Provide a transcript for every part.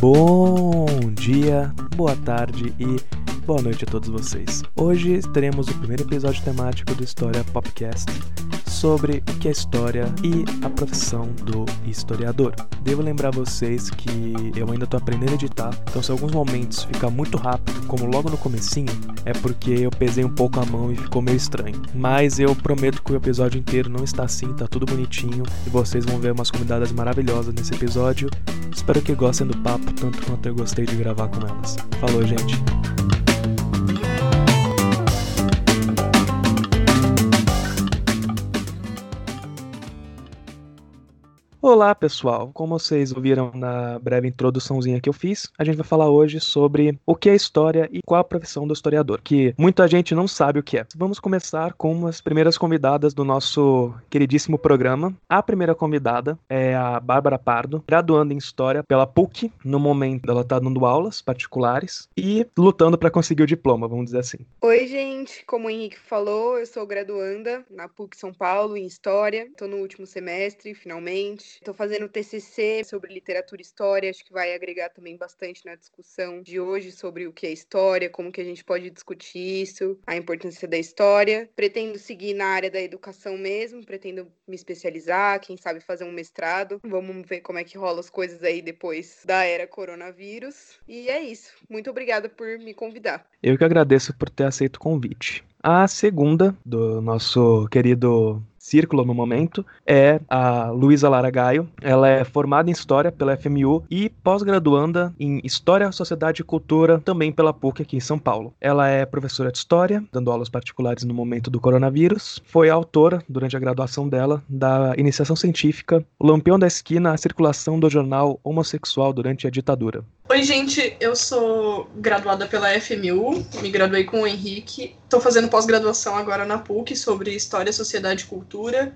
Bom dia, boa tarde e boa noite a todos vocês. Hoje teremos o primeiro episódio temático do História Popcast sobre o que é história e a profissão do historiador. Devo lembrar vocês que eu ainda estou aprendendo a editar, então se alguns momentos ficar muito rápido, como logo no comecinho, é porque eu pesei um pouco a mão e ficou meio estranho. Mas eu prometo que o episódio inteiro não está assim, tá tudo bonitinho e vocês vão ver umas convidadas maravilhosas nesse episódio. Espero que gostem do papo tanto quanto eu gostei de gravar com elas. Falou, gente. Olá pessoal, como vocês ouviram na breve introduçãozinha que eu fiz, a gente vai falar hoje sobre o que é história e qual a profissão do historiador, que muita gente não sabe o que é. Vamos começar com as primeiras convidadas do nosso queridíssimo programa. A primeira convidada é a Bárbara Pardo, graduando em História pela PUC. No momento ela está dando aulas particulares e lutando para conseguir o diploma, vamos dizer assim. Oi gente, como o Henrique falou, eu sou graduanda na PUC São Paulo em História, estou no último semestre, finalmente. Estou fazendo TCC sobre literatura e história, acho que vai agregar também bastante na discussão de hoje sobre o que é história, como que a gente pode discutir isso, a importância da história. Pretendo seguir na área da educação mesmo, pretendo me especializar, quem sabe fazer um mestrado. Vamos ver como é que rola as coisas aí depois da era coronavírus. E é isso. Muito obrigada por me convidar. Eu que agradeço por ter aceito o convite. A segunda do nosso querido círculo no momento é a Luísa Lara Gaio. Ela é formada em História pela FMU e pós-graduanda em História, Sociedade e Cultura também pela PUC aqui em São Paulo. Ela é professora de História, dando aulas particulares no momento do coronavírus. Foi autora, durante a graduação dela, da iniciação científica Lampião da Esquina, a circulação do jornal homossexual durante a ditadura. Oi, gente, eu sou graduada pela FMU, me graduei com o Henrique. Estou fazendo pós-graduação agora na PUC sobre História, Sociedade e Cultura,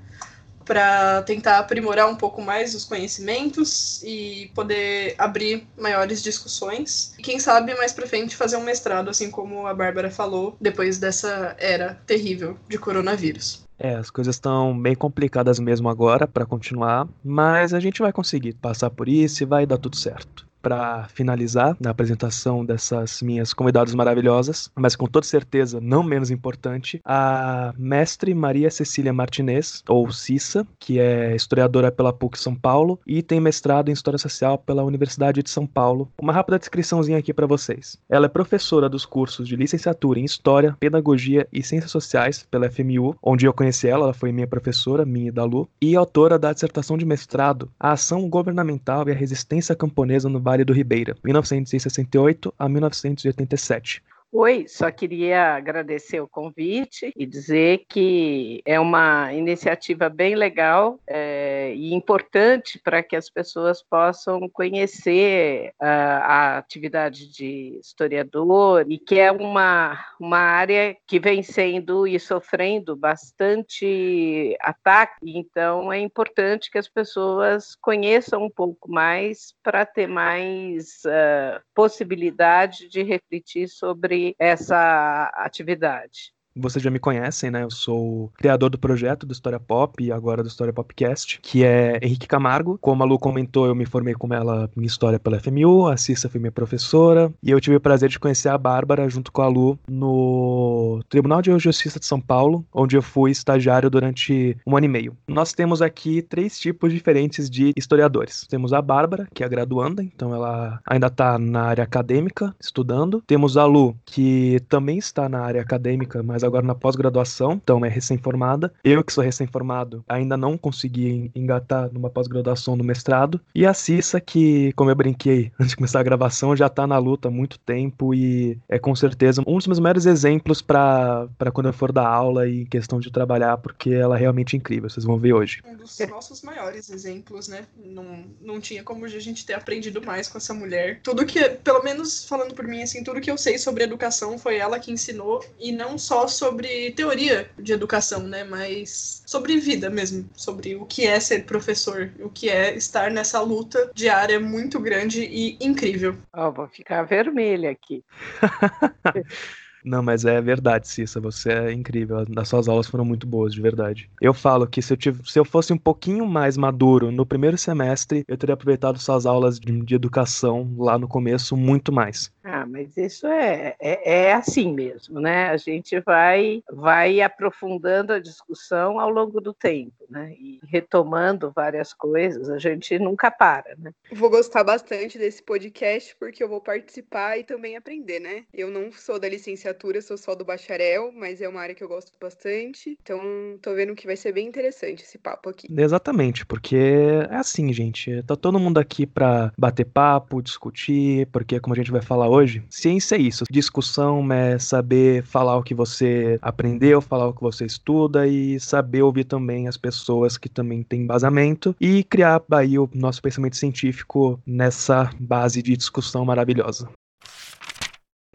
para tentar aprimorar um pouco mais os conhecimentos e poder abrir maiores discussões. E quem sabe mais para frente fazer um mestrado, assim como a Bárbara falou, depois dessa era terrível de coronavírus. É, as coisas estão bem complicadas mesmo agora para continuar, mas a gente vai conseguir passar por isso e vai dar tudo certo para finalizar na apresentação dessas minhas convidadas maravilhosas, mas com toda certeza não menos importante, a mestre Maria Cecília Martinez, ou Cissa, que é historiadora pela PUC São Paulo e tem mestrado em História Social pela Universidade de São Paulo. Uma rápida descriçãozinha aqui para vocês. Ela é professora dos cursos de licenciatura em História, Pedagogia e Ciências Sociais pela FMU, onde eu conheci ela, ela foi minha professora, minha e da Lu, e autora da dissertação de mestrado A Ação Governamental e a Resistência Camponesa no Vale Vale do Ribeira, 1968 a 1987. Oi, só queria agradecer o convite e dizer que é uma iniciativa bem legal é, e importante para que as pessoas possam conhecer a, a atividade de historiador e que é uma, uma área que vem sendo e sofrendo bastante ataque, então é importante que as pessoas conheçam um pouco mais para ter mais uh, possibilidade de refletir sobre essa atividade. Vocês já me conhecem, né? Eu sou o criador do projeto do História Pop e agora do História Popcast, que é Henrique Camargo. Como a Lu comentou, eu me formei com ela em História pela FMU, a Cissa foi minha professora, e eu tive o prazer de conhecer a Bárbara junto com a Lu no Tribunal de Justiça de São Paulo, onde eu fui estagiário durante um ano e meio. Nós temos aqui três tipos diferentes de historiadores. Temos a Bárbara, que é graduanda, então ela ainda está na área acadêmica, estudando. Temos a Lu, que também está na área acadêmica, mas agora na pós-graduação, então é recém-formada. Eu, que sou recém-formado, ainda não consegui engatar numa pós-graduação no mestrado. E a Cissa, que, como eu brinquei antes de começar a gravação, já tá na luta há muito tempo e é com certeza um dos meus maiores exemplos para quando eu for dar aula e questão de trabalhar, porque ela é realmente incrível, vocês vão ver hoje. Um dos nossos maiores exemplos, né? Não, não tinha como a gente ter aprendido mais com essa mulher. Tudo que, pelo menos falando por mim, assim, tudo que eu sei sobre educação foi ela que ensinou, e não só sobre teoria de educação, né? Mas sobre vida mesmo, sobre o que é ser professor, o que é estar nessa luta diária muito grande e incrível. Ó, oh, vou ficar vermelha aqui. Não, mas é verdade, Cissa, você é incrível. As suas aulas foram muito boas, de verdade. Eu falo que se eu, tive, se eu fosse um pouquinho mais maduro no primeiro semestre, eu teria aproveitado suas aulas de, de educação lá no começo muito mais. Ah, mas isso é, é, é, assim mesmo, né? A gente vai, vai aprofundando a discussão ao longo do tempo, né? E retomando várias coisas, a gente nunca para, né? Vou gostar bastante desse podcast porque eu vou participar e também aprender, né? Eu não sou da licenciatura, sou só do bacharel, mas é uma área que eu gosto bastante. Então, tô vendo que vai ser bem interessante esse papo aqui. Exatamente, porque é assim, gente. Tá todo mundo aqui para bater papo, discutir, porque como a gente vai falar hoje, ciência é isso. Discussão é saber falar o que você aprendeu, falar o que você estuda e saber ouvir também as pessoas que também têm embasamento e criar aí o nosso pensamento científico nessa base de discussão maravilhosa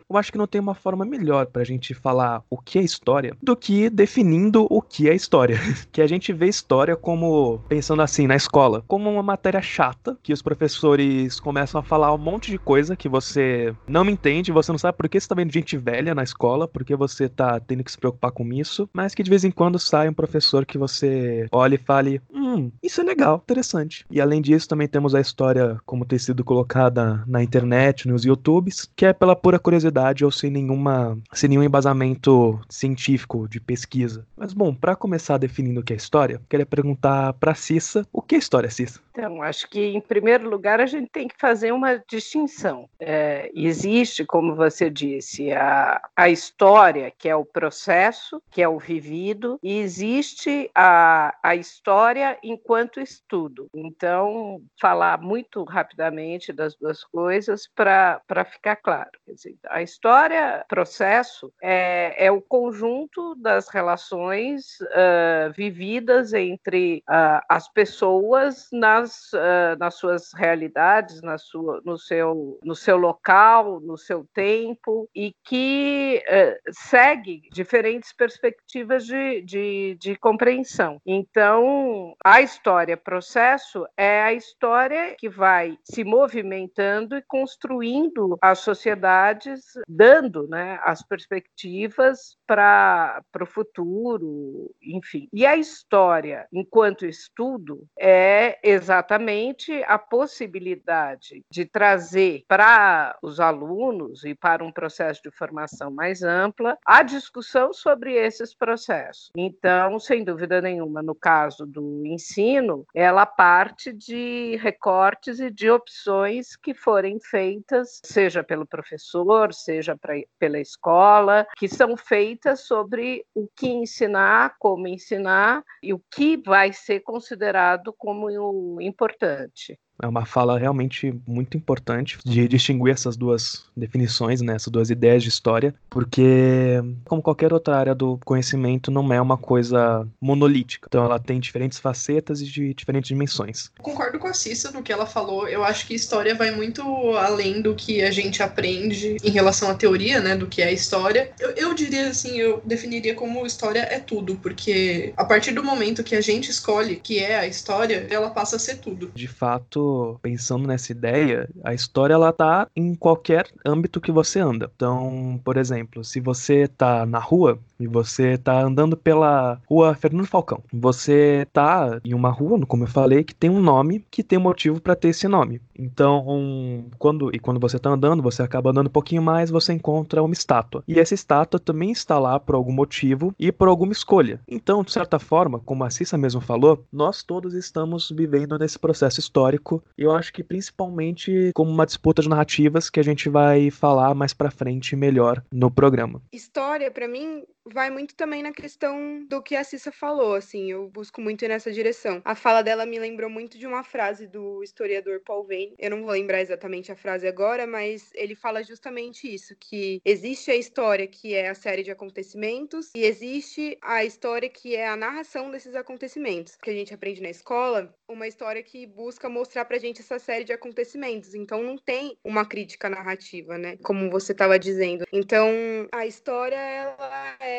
eu acho que não tem uma forma melhor pra gente falar o que é história do que definindo o que é história. que a gente vê história como, pensando assim, na escola, como uma matéria chata, que os professores começam a falar um monte de coisa que você não entende, você não sabe por que você tá vendo gente velha na escola, porque você tá tendo que se preocupar com isso, mas que de vez em quando sai um professor que você olha e fale, hum, isso é legal, interessante. E além disso, também temos a história como ter sido colocada na internet, nos YouTubes, que é pela pura curiosidade ou sem nenhuma sem nenhum embasamento científico de pesquisa. Mas bom, para começar definindo o que é história, queria perguntar para Cissa, o que é história, Cissa? Então, acho que em primeiro lugar a gente tem que fazer uma distinção. É, existe, como você disse, a, a história, que é o processo, que é o vivido, e existe a, a história enquanto estudo. Então, falar muito rapidamente das duas coisas para ficar claro. Quer dizer, a história, processo, é, é o conjunto das relações uh, vividas entre uh, as pessoas nas, uh, nas suas realidades, na sua, no, seu, no seu local, no seu tempo, e que segue diferentes perspectivas de, de, de compreensão. Então, a história, processo, é a história que vai se movimentando e construindo as sociedades dando né, as perspectivas para o futuro, enfim. E a história, enquanto estudo, é exatamente a possibilidade de trazer para os alunos e para um processo de formação mais ampla a discussão sobre esses processos. Então, sem dúvida nenhuma, no caso do ensino, ela parte de recortes e de opções que forem feitas, seja pelo professor, seja pra, pela escola, que são feitas sobre o que ensinar, como ensinar e o que vai ser considerado como importante. É uma fala realmente muito importante de distinguir essas duas definições, né, essas duas ideias de história, porque, como qualquer outra área do conhecimento, não é uma coisa monolítica. Então, ela tem diferentes facetas e de diferentes dimensões. Concordo com a Cissa no que ela falou. Eu acho que história vai muito além do que a gente aprende em relação à teoria, né, do que é história. Eu, eu diria assim, eu definiria como história é tudo, porque a partir do momento que a gente escolhe que é a história, ela passa a ser tudo. De fato, pensando nessa ideia, a história ela tá em qualquer âmbito que você anda. Então, por exemplo, se você tá na rua e você tá andando pela rua Fernando Falcão, você tá em uma rua, como eu falei, que tem um nome, que tem um motivo para ter esse nome. Então, quando e quando você tá andando, você acaba andando um pouquinho mais, você encontra uma estátua. E essa estátua também está lá por algum motivo e por alguma escolha. Então, de certa forma, como a Cissa mesmo falou, nós todos estamos vivendo nesse processo histórico eu acho que principalmente como uma disputa de narrativas que a gente vai falar mais para frente melhor no programa. História, para mim, vai muito também na questão do que a Cissa falou, assim, eu busco muito nessa direção. A fala dela me lembrou muito de uma frase do historiador Paul Vane. Eu não vou lembrar exatamente a frase agora, mas ele fala justamente isso, que existe a história que é a série de acontecimentos e existe a história que é a narração desses acontecimentos, que a gente aprende na escola, uma história que busca mostrar pra gente essa série de acontecimentos. Então não tem uma crítica narrativa, né? Como você estava dizendo. Então a história ela é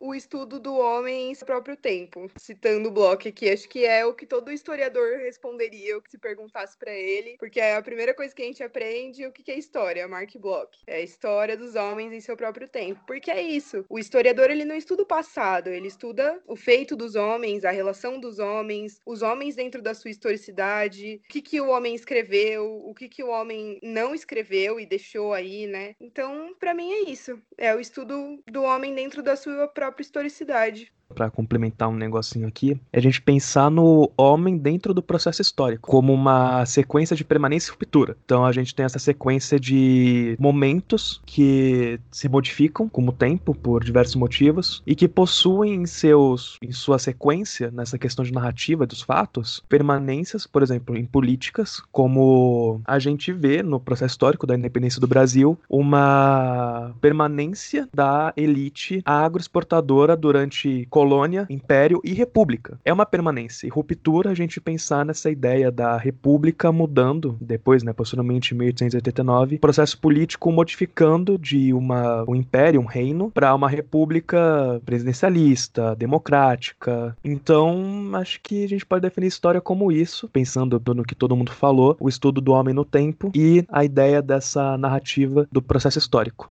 o estudo do homem em seu próprio tempo. Citando o Bloch aqui, acho que é o que todo historiador responderia, o que se perguntasse para ele, porque é a primeira coisa que a gente aprende o que é história, Mark Bloch. É a história dos homens em seu próprio tempo. Porque é isso. O historiador ele não estuda o passado, ele estuda o feito dos homens, a relação dos homens, os homens dentro da sua historicidade, o que, que o homem escreveu, o que, que o homem não escreveu e deixou aí, né? Então, para mim é isso. É o estudo do homem dentro da sua própria historicidade para complementar um negocinho aqui, é a gente pensar no homem dentro do processo histórico, como uma sequência de permanência e ruptura. Então a gente tem essa sequência de momentos que se modificam com o tempo por diversos motivos e que possuem em seus em sua sequência nessa questão de narrativa dos fatos permanências, por exemplo, em políticas, como a gente vê no processo histórico da independência do Brasil, uma permanência da elite agroexportadora durante colônia, império e república. É uma permanência e ruptura a gente pensar nessa ideia da república mudando depois, né, posteriormente em 1889, processo político modificando de uma um império, um reino para uma república presidencialista, democrática. Então, acho que a gente pode definir história como isso, pensando no que todo mundo falou, o estudo do homem no tempo e a ideia dessa narrativa do processo histórico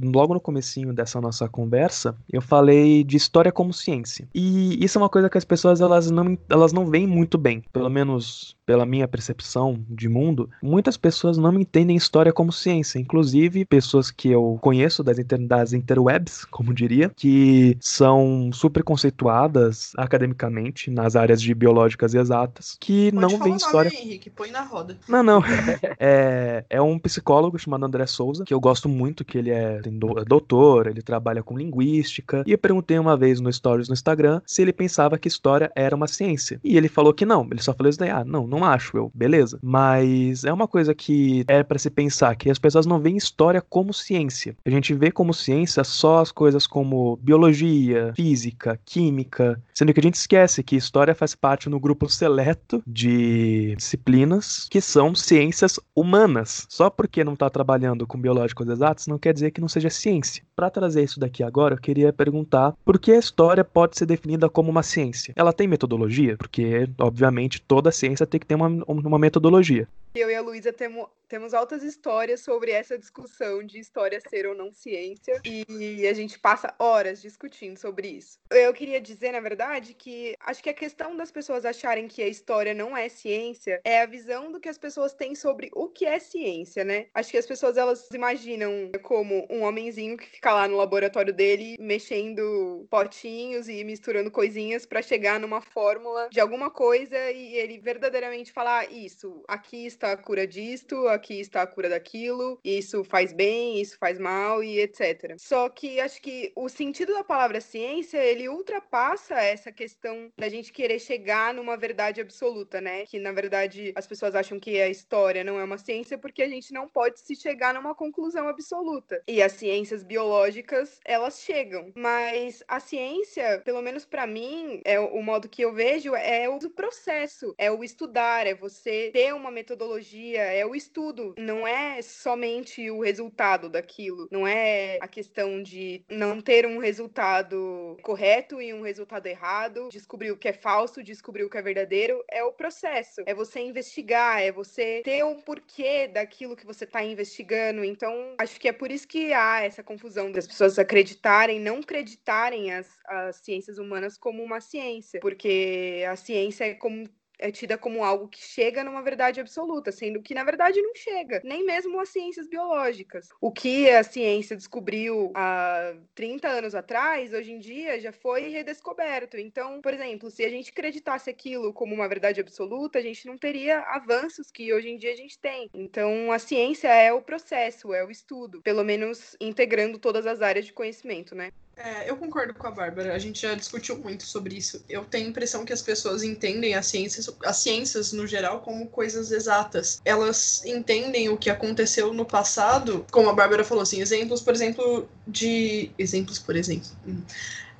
logo no comecinho dessa nossa conversa, eu falei de história como ciência. E isso é uma coisa que as pessoas elas não, elas não veem muito bem, pelo menos pela minha percepção de mundo, muitas pessoas não entendem história como ciência, inclusive pessoas que eu conheço das, inter, das interwebs, como diria, que são super conceituadas academicamente nas áreas de biológicas e exatas, que Pode não veem história. Nome, Henrique, põe na roda. Não, não. é, é um psicólogo chamado André Souza, que eu gosto muito, que ele é, é doutor, ele trabalha com linguística, e eu perguntei uma vez no Stories no Instagram se ele pensava que história era uma ciência. E ele falou que não, ele só falou isso daí, ah, não, não não acho eu, beleza. Mas é uma coisa que é para se pensar que as pessoas não veem história como ciência. A gente vê como ciência só as coisas como biologia, física, química, sendo que a gente esquece que história faz parte no grupo seleto de disciplinas que são ciências humanas. Só porque não está trabalhando com biológicos exatos não quer dizer que não seja ciência. Para trazer isso daqui agora, eu queria perguntar por que a história pode ser definida como uma ciência? Ela tem metodologia? Porque, obviamente, toda ciência tem que ter uma, uma metodologia. Eu e a Luísa temo, temos altas histórias sobre essa discussão de história ser ou não ciência, e a gente passa horas discutindo sobre isso. Eu queria dizer, na verdade, que acho que a questão das pessoas acharem que a história não é ciência é a visão do que as pessoas têm sobre o que é ciência, né? Acho que as pessoas elas imaginam como um homenzinho que fica lá no laboratório dele mexendo potinhos e misturando coisinhas para chegar numa fórmula de alguma coisa e ele verdadeiramente falar ah, isso, aqui está a cura disto, aqui está a cura daquilo, isso faz bem, isso faz mal e etc. Só que acho que o sentido da palavra ciência, ele ultrapassa essa questão da gente querer chegar numa verdade absoluta, né? Que na verdade as pessoas acham que a história não é uma ciência porque a gente não pode se chegar numa conclusão absoluta. E as ciências biológicas, elas chegam, mas a ciência, pelo menos para mim, é o modo que eu vejo é o processo, é o estudar, é você ter uma metodologia, é o estudo, não é somente o resultado daquilo, não é a questão de não ter um resultado correto e um resultado errado, descobrir o que é falso, descobrir o que é verdadeiro, é o processo, é você investigar, é você ter um porquê daquilo que você está investigando. Então, acho que é por isso que essa confusão das pessoas acreditarem, não acreditarem as, as ciências humanas como uma ciência, porque a ciência é como é tida como algo que chega numa verdade absoluta, sendo que na verdade não chega, nem mesmo as ciências biológicas. O que a ciência descobriu há 30 anos atrás, hoje em dia já foi redescoberto. Então, por exemplo, se a gente acreditasse aquilo como uma verdade absoluta, a gente não teria avanços que hoje em dia a gente tem. Então, a ciência é o processo, é o estudo, pelo menos integrando todas as áreas de conhecimento, né? É, eu concordo com a Bárbara, a gente já discutiu muito sobre isso. Eu tenho a impressão que as pessoas entendem as ciências, as ciências no geral, como coisas exatas. Elas entendem o que aconteceu no passado, como a Bárbara falou, assim, exemplos, por exemplo, de. Exemplos, por exemplo. Hum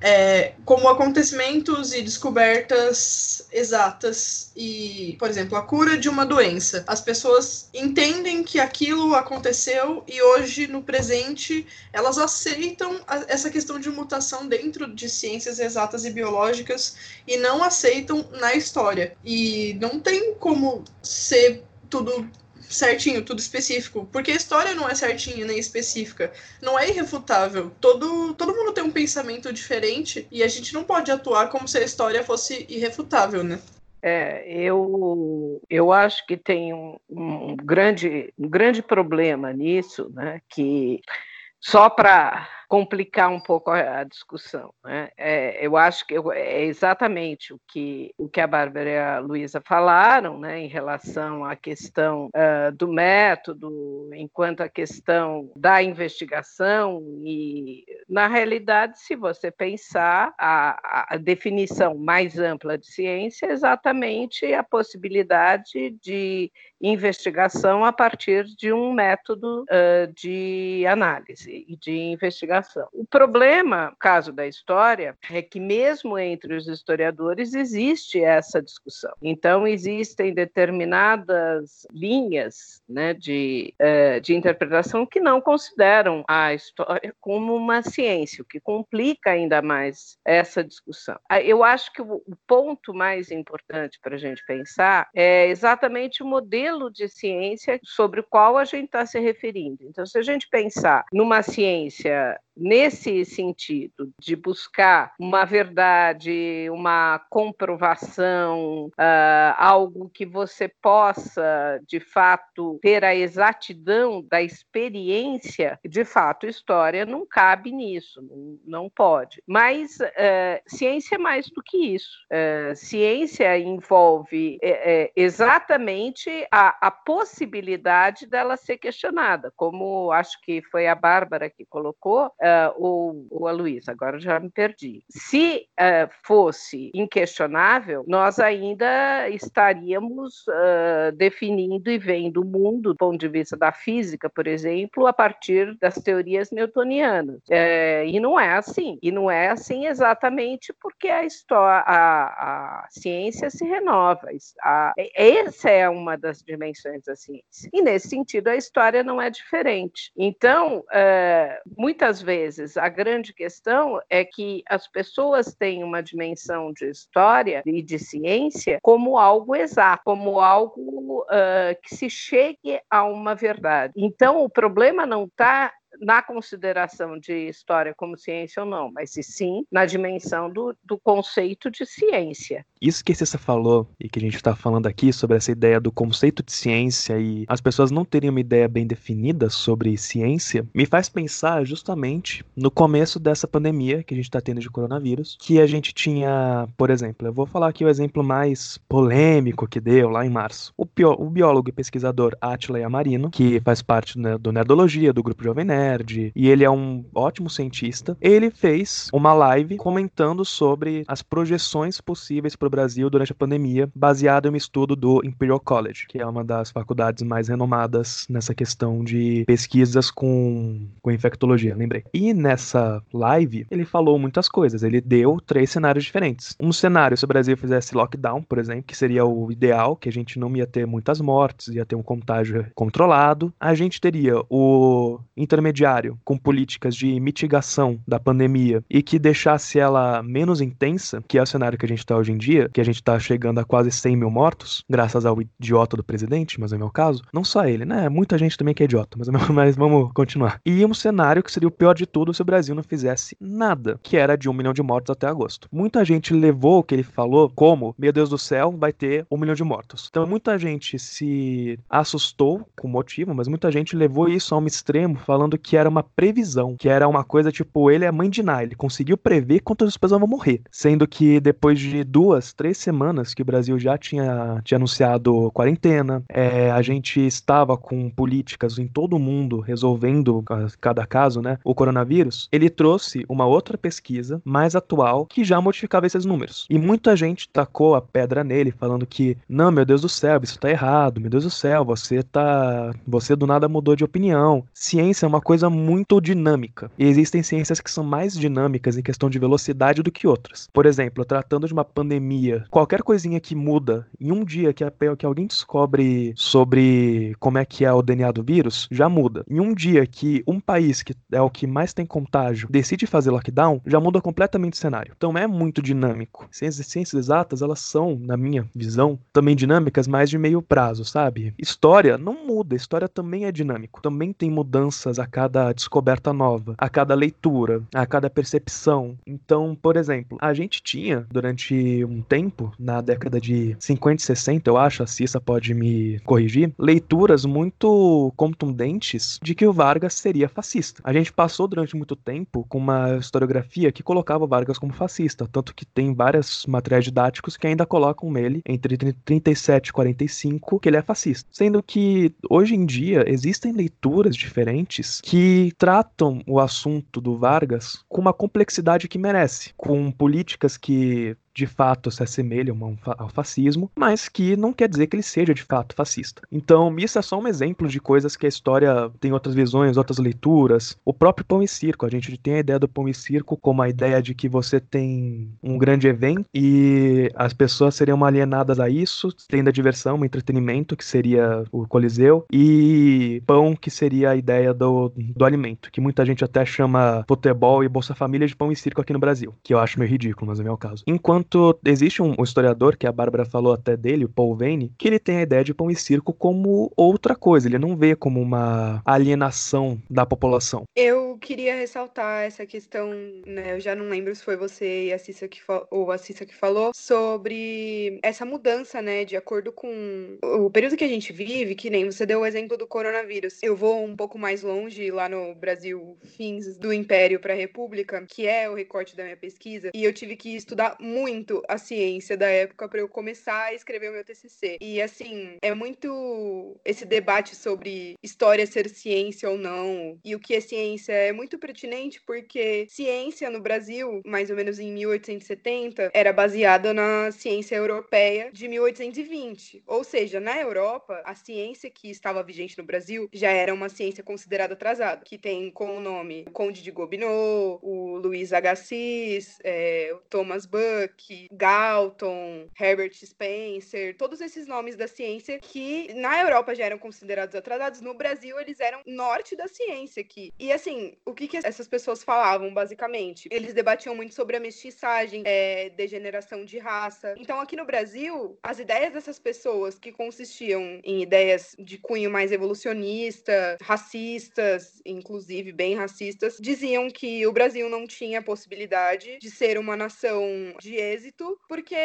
é, como acontecimentos e descobertas exatas e, por exemplo, a cura de uma doença. As pessoas entendem que aquilo aconteceu e hoje, no presente, elas aceitam a, essa questão de mutação dentro de ciências exatas e biológicas e não aceitam na história. E não tem como ser tudo certinho, tudo específico. Porque a história não é certinha nem específica. Não é irrefutável. Todo, todo mundo tem um pensamento diferente e a gente não pode atuar como se a história fosse irrefutável, né? É, eu, eu acho que tem um, um, grande, um grande problema nisso, né? Que só para complicar um pouco a, discussão. Né? É, eu acho que é exatamente o que, o que a Bárbara e a Luísa falaram né, em relação à questão uh, do método, enquanto a questão da investigação, e, na realidade, se você pensar, a, a definição mais ampla de ciência é exatamente a possibilidade de investigação a partir de um método uh, de análise e de investigação. O problema, caso da história, é que mesmo entre os historiadores existe essa discussão. Então, existem determinadas linhas né, de, uh, de interpretação que não consideram a história como uma ciência, o que complica ainda mais essa discussão. Ah, eu acho que o ponto mais importante para a gente pensar é exatamente o modelo de ciência sobre o qual a gente está se referindo. Então, se a gente pensar numa ciência nesse sentido de buscar uma verdade, uma comprovação, uh, algo que você possa, de fato, ter a exatidão da experiência, de fato, história não cabe nisso, não, pode. Mas uh, ciência é mais do que isso. Uh, ciência envolve é, é, exatamente a, a possibilidade dela ser questionada, como acho que foi a Bárbara que colocou, uh, ou, ou a Luísa, agora já me perdi. Se uh, fosse inquestionável, nós ainda estaríamos uh, definindo e vendo o mundo, do ponto de vista da física, por exemplo, a partir das teorias newtonianas. Uh, e não é assim. E não é assim exatamente porque a história, a, a ciência se renova. A, essa é uma das dimensões da ciência. E nesse sentido, a história não é diferente. Então, muitas vezes vezes a grande questão é que as pessoas têm uma dimensão de história e de ciência como algo exato, como algo uh, que se chegue a uma verdade. Então, o problema não está na consideração de história como ciência ou não, mas sim na dimensão do, do conceito de ciência. Isso que você falou e que a gente está falando aqui sobre essa ideia do conceito de ciência e as pessoas não terem uma ideia bem definida sobre ciência, me faz pensar justamente no começo dessa pandemia que a gente está tendo de coronavírus, que a gente tinha, por exemplo, eu vou falar aqui o exemplo mais polêmico que deu lá em março. O, o biólogo e pesquisador Attila Yamarino, que faz parte do Nerdologia, do grupo Jovem Nerd, e ele é um ótimo cientista. Ele fez uma live comentando sobre as projeções possíveis para Brasil durante a pandemia, baseado em um estudo do Imperial College, que é uma das faculdades mais renomadas nessa questão de pesquisas com, com infectologia, lembrei. E nessa live, ele falou muitas coisas. Ele deu três cenários diferentes. Um cenário se o Brasil fizesse lockdown, por exemplo, que seria o ideal, que a gente não ia ter muitas mortes, ia ter um contágio controlado. A gente teria o intermediário com políticas de mitigação da pandemia e que deixasse ela menos intensa, que é o cenário que a gente está hoje em dia, que a gente está chegando a quase 100 mil mortos, graças ao idiota do presidente, mas é o meu caso. Não só ele, né? Muita gente também que é idiota, mas, mas vamos continuar. E um cenário que seria o pior de tudo se o Brasil não fizesse nada, que era de um milhão de mortos até agosto. Muita gente levou o que ele falou como, meu Deus do céu, vai ter um milhão de mortos. Então muita gente se assustou com motivo, mas muita gente levou isso a um extremo, falando que era uma previsão, que era uma coisa tipo, ele é mãe de Ná, ele conseguiu prever quantas pessoas vão morrer. Sendo que depois de duas três semanas que o Brasil já tinha, tinha anunciado quarentena, é, a gente estava com políticas em todo o mundo resolvendo cada caso, né, o coronavírus, ele trouxe uma outra pesquisa mais atual que já modificava esses números. E muita gente tacou a pedra nele, falando que, não, meu Deus do céu, isso tá errado, meu Deus do céu, você tá. Você do nada mudou de opinião. Ciência é uma coisa muito dinâmica. E existem ciências que são mais dinâmicas em questão de velocidade do que outras. Por exemplo, tratando de uma pandemia, qualquer coisinha que muda em um dia que, a, que alguém descobre sobre como é que é o DNA do vírus, já muda. Em um dia que um país que é o que mais tem contágio decide fazer lockdown, já muda completamente o cenário. Então é muito dinâmico. Ciências, ciências exatas, elas são, na minha visão, também dinâmicas, mas de meio prazo, sabe? História não muda, história também é dinâmico. Também tem mudanças a cada descoberta nova, a cada leitura, a cada percepção. Então, por exemplo, a gente tinha durante um tempo, na década de 50 e 60, eu acho, a Cissa pode me corrigir, leituras muito contundentes de que o Vargas seria fascista. A gente passou durante muito tempo com uma historiografia que colocava Vargas como fascista, tanto que tem vários materiais didáticos que ainda colocam ele entre 37 e 45 que ele é fascista. Sendo que hoje em dia existem leituras diferentes que tratam o assunto do Vargas com uma complexidade que merece, com políticas que de fato se assemelham ao fascismo, mas que não quer dizer que ele seja de fato fascista. Então, isso é só um exemplo de coisas que a história tem outras visões, outras leituras. O próprio Pão e Circo, a gente tem a ideia do Pão e Circo como a ideia de que você tem um grande evento e as pessoas seriam alienadas a isso, tendo a diversão, o entretenimento, que seria o Coliseu, e pão, que seria a ideia do, do alimento, que muita gente até chama futebol e Bolsa Família de pão e circo aqui no Brasil, que eu acho meio ridículo, mas é meu caso. Enquanto Existe um, um, historiador, que a Bárbara falou até dele, o Paul Vane, que ele tem a ideia de pão e circo como outra coisa, ele não vê como uma alienação da população. Eu queria ressaltar essa questão, né, eu já não lembro se foi você e a Cissa que ou a Cissa que falou, sobre essa mudança, né, de acordo com o período que a gente vive, que nem você deu o exemplo do coronavírus. Eu vou um pouco mais longe, lá no Brasil, fins do Império para a República, que é o recorte da minha pesquisa, e eu tive que estudar muito muito a ciência da época para eu começar a escrever o meu TCC. E assim, é muito esse debate sobre história ser ciência ou não e o que é ciência é muito pertinente porque ciência no Brasil, mais ou menos em 1870, era baseada na ciência europeia de 1820. Ou seja, na Europa, a ciência que estava vigente no Brasil já era uma ciência considerada atrasada, que tem como nome o Conde de Gobineau, o Luiz Agassiz, é, o Thomas Buck, Galton, Herbert Spencer, todos esses nomes da ciência que na Europa já eram considerados atrasados, no Brasil eles eram norte da ciência aqui. E assim, o que, que essas pessoas falavam, basicamente? Eles debatiam muito sobre a mestiçagem, é, degeneração de raça. Então, aqui no Brasil, as ideias dessas pessoas que consistiam em ideias de cunho mais evolucionista, racistas, inclusive bem racistas, diziam que o Brasil não tinha possibilidade de ser uma nação de êxito, porque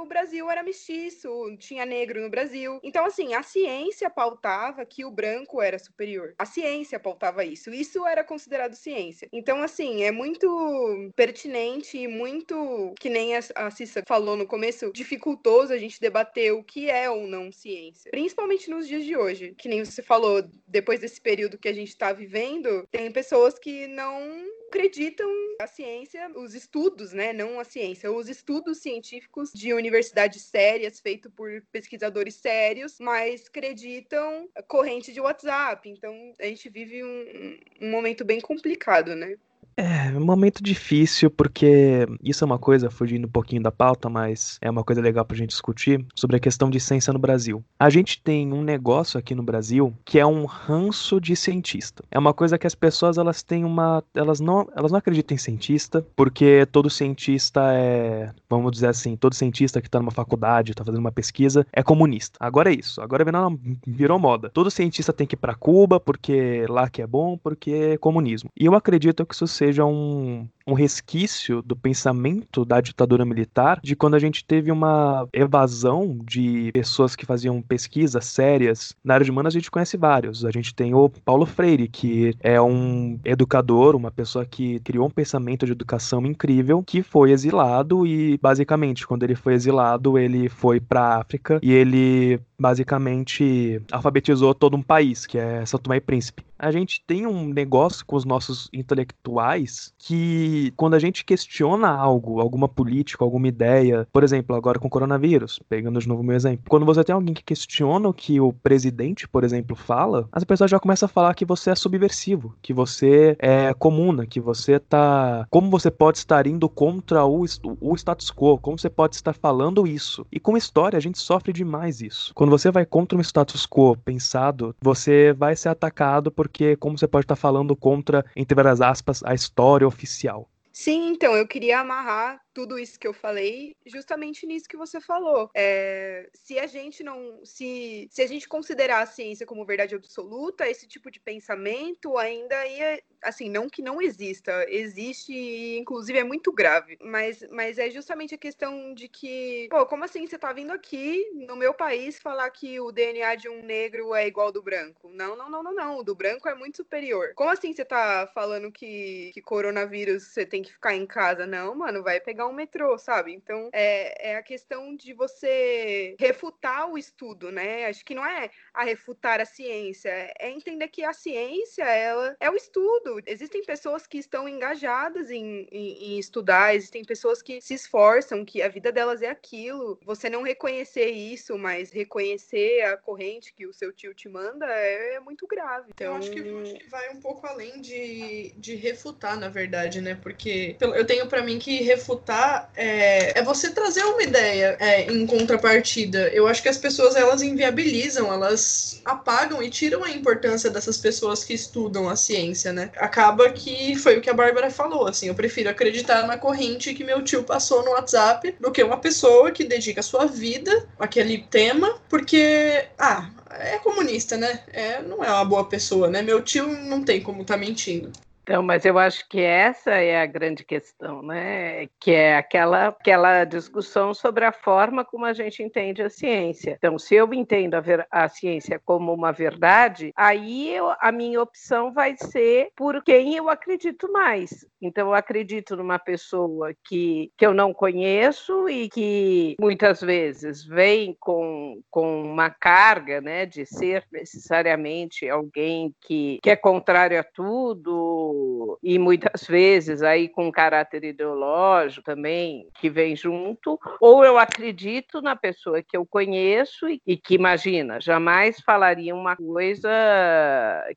o Brasil era mestiço, tinha negro no Brasil. Então, assim, a ciência pautava que o branco era superior. A ciência pautava isso. Isso era considerado ciência. Então, assim, é muito pertinente e muito, que nem a Cissa falou no começo, dificultoso a gente debater o que é ou não ciência. Principalmente nos dias de hoje. Que nem você falou, depois desse período que a gente está vivendo, tem pessoas que não acreditam a ciência, os estudos, né, não a ciência, os estudos científicos de universidades sérias, feitos por pesquisadores sérios, mas acreditam corrente de WhatsApp. Então, a gente vive um, um momento bem complicado, né? É, um momento difícil, porque isso é uma coisa, fugindo um pouquinho da pauta, mas é uma coisa legal pra gente discutir, sobre a questão de ciência no Brasil. A gente tem um negócio aqui no Brasil que é um ranço de cientista. É uma coisa que as pessoas, elas têm uma... Elas não, elas não acreditam em cientista, porque todo cientista é... Vamos dizer assim, todo cientista que tá numa faculdade, tá fazendo uma pesquisa, é comunista. Agora é isso. Agora virou, virou moda. Todo cientista tem que ir pra Cuba, porque lá que é bom, porque é comunismo. E eu acredito que isso seja um, um resquício do pensamento da ditadura militar de quando a gente teve uma evasão de pessoas que faziam pesquisas sérias. Na área de humanas a gente conhece vários. A gente tem o Paulo Freire, que é um educador, uma pessoa que criou um pensamento de educação incrível, que foi exilado e basicamente quando ele foi exilado, ele foi para África e ele basicamente alfabetizou todo um país, que é São Tomé e Príncipe a gente tem um negócio com os nossos intelectuais que, quando a gente questiona algo, alguma política, alguma ideia, por exemplo, agora com o coronavírus, pegando de novo meu exemplo, quando você tem alguém que questiona o que o presidente, por exemplo, fala, as pessoas já começam a falar que você é subversivo, que você é comuna, que você tá. Como você pode estar indo contra o, o status quo? Como você pode estar falando isso? E com história, a gente sofre demais isso. Quando você vai contra um status quo pensado, você vai ser atacado por porque como você pode estar falando contra, entre várias aspas, a história oficial. Sim, então, eu queria amarrar tudo isso que eu falei, justamente nisso que você falou. É, se a gente não. Se, se a gente considerar a ciência como verdade absoluta, esse tipo de pensamento ainda ia. Assim, não que não exista, existe e, inclusive, é muito grave. Mas, mas é justamente a questão de que, pô, como assim você tá vindo aqui no meu país falar que o DNA de um negro é igual ao do branco? Não, não, não, não, não. O do branco é muito superior. Como assim você tá falando que, que coronavírus você tem que ficar em casa? Não, mano, vai pegar um metrô, sabe? Então é, é a questão de você refutar o estudo, né? Acho que não é a refutar a ciência, é entender que a ciência ela é o estudo. Existem pessoas que estão engajadas em, em, em estudar, existem pessoas que se esforçam, que a vida delas é aquilo. Você não reconhecer isso, mas reconhecer a corrente que o seu tio te manda é, é muito grave. Então... Eu acho que vai um pouco além de, de refutar, na verdade, né? Porque eu tenho para mim que refutar é, é você trazer uma ideia é, em contrapartida. Eu acho que as pessoas elas inviabilizam, elas apagam e tiram a importância dessas pessoas que estudam a ciência, né? Acaba que foi o que a Bárbara falou, assim, eu prefiro acreditar na corrente que meu tio passou no WhatsApp do que uma pessoa que dedica sua vida àquele tema, porque, ah, é comunista, né? É, não é uma boa pessoa, né? Meu tio não tem como estar tá mentindo. Então, mas eu acho que essa é a grande questão, né? Que é aquela, aquela discussão sobre a forma como a gente entende a ciência. Então, se eu entendo a, ver, a ciência como uma verdade, aí eu, a minha opção vai ser por quem eu acredito mais. Então, eu acredito numa pessoa que, que eu não conheço e que muitas vezes vem com, com uma carga né, de ser necessariamente alguém que, que é contrário a tudo e muitas vezes aí com caráter ideológico também que vem junto, ou eu acredito na pessoa que eu conheço e, e que imagina, jamais falaria uma coisa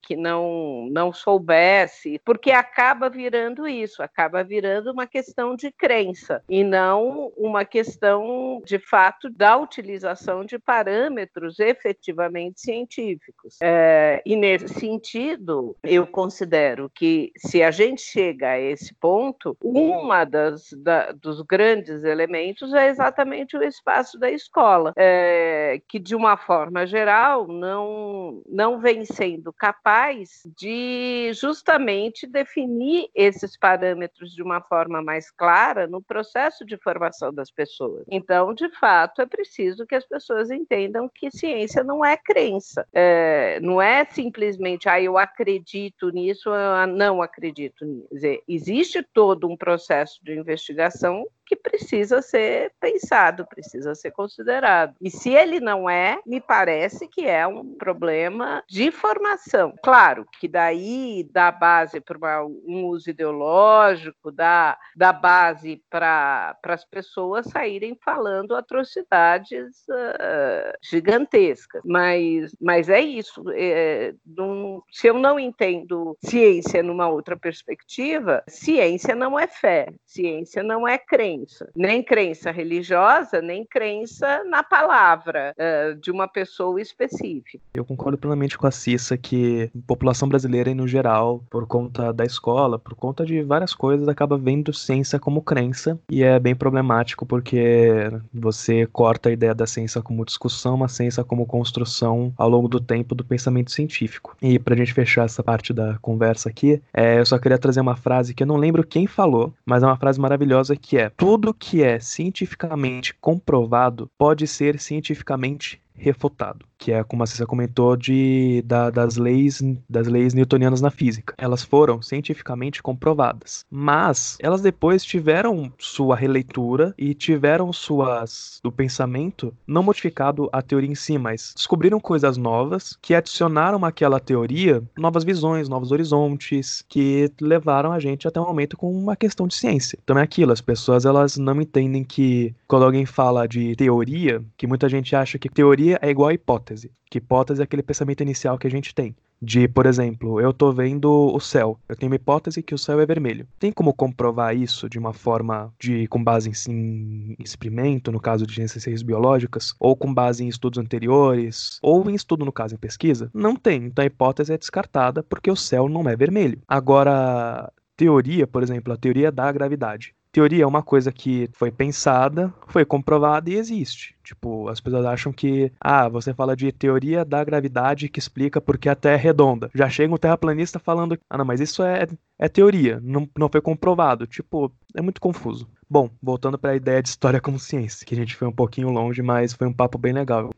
que não não soubesse, porque acaba virando isso, acaba virando uma questão de crença e não uma questão de fato da utilização de parâmetros efetivamente científicos. É, e nesse sentido, eu considero que se a gente chega a esse ponto, uma das da, dos grandes elementos é exatamente o espaço da escola, é, que de uma forma geral não não vem sendo capaz de justamente definir esses parâmetros de uma forma mais clara no processo de formação das pessoas. Então, de fato, é preciso que as pessoas entendam que ciência não é crença, é, não é simplesmente, ah, eu acredito nisso, não acredito nisso. Existe todo um processo de investigação que precisa ser pensado, precisa ser considerado. E se ele não é, me parece que é um problema de formação. Claro que daí dá base para um uso ideológico, dá, dá base para as pessoas saírem falando atrocidades uh, gigantescas. Mas, mas é isso. É, num, se eu não entendo ciência numa outra perspectiva, ciência não é fé, ciência não é crença crença, nem crença religiosa, nem crença na palavra uh, de uma pessoa específica. Eu concordo plenamente com a Cissa que a população brasileira, no geral, por conta da escola, por conta de várias coisas, acaba vendo ciência como crença e é bem problemático porque você corta a ideia da ciência como discussão, uma ciência como construção ao longo do tempo do pensamento científico. E pra gente fechar essa parte da conversa aqui, é, eu só queria trazer uma frase que eu não lembro quem falou, mas é uma frase maravilhosa que é: tudo que é cientificamente comprovado pode ser cientificamente refutado que é como Cissa comentou de da, das leis das leis newtonianas na física. Elas foram cientificamente comprovadas, mas elas depois tiveram sua releitura e tiveram suas do pensamento não modificado a teoria em si, mas descobriram coisas novas que adicionaram àquela teoria novas visões, novos horizontes que levaram a gente até o momento com uma questão de ciência. Então é aquilo, as pessoas elas não entendem que quando alguém fala de teoria, que muita gente acha que teoria é igual a hipótese hipótese. Que hipótese é aquele pensamento inicial que a gente tem. De, por exemplo, eu tô vendo o céu. Eu tenho uma hipótese que o céu é vermelho. Tem como comprovar isso de uma forma de com base em, em experimento, no caso de ciências biológicas, ou com base em estudos anteriores, ou em estudo, no caso, em pesquisa? Não tem. Então a hipótese é descartada porque o céu não é vermelho. Agora, teoria, por exemplo, a teoria da gravidade. Teoria é uma coisa que foi pensada, foi comprovada e existe. Tipo, as pessoas acham que, ah, você fala de teoria da gravidade que explica porque a Terra é redonda. Já chega um terraplanista falando, ah, não, mas isso é, é teoria, não, não foi comprovado. Tipo, é muito confuso. Bom, voltando para a ideia de história como ciência, que a gente foi um pouquinho longe, mas foi um papo bem legal.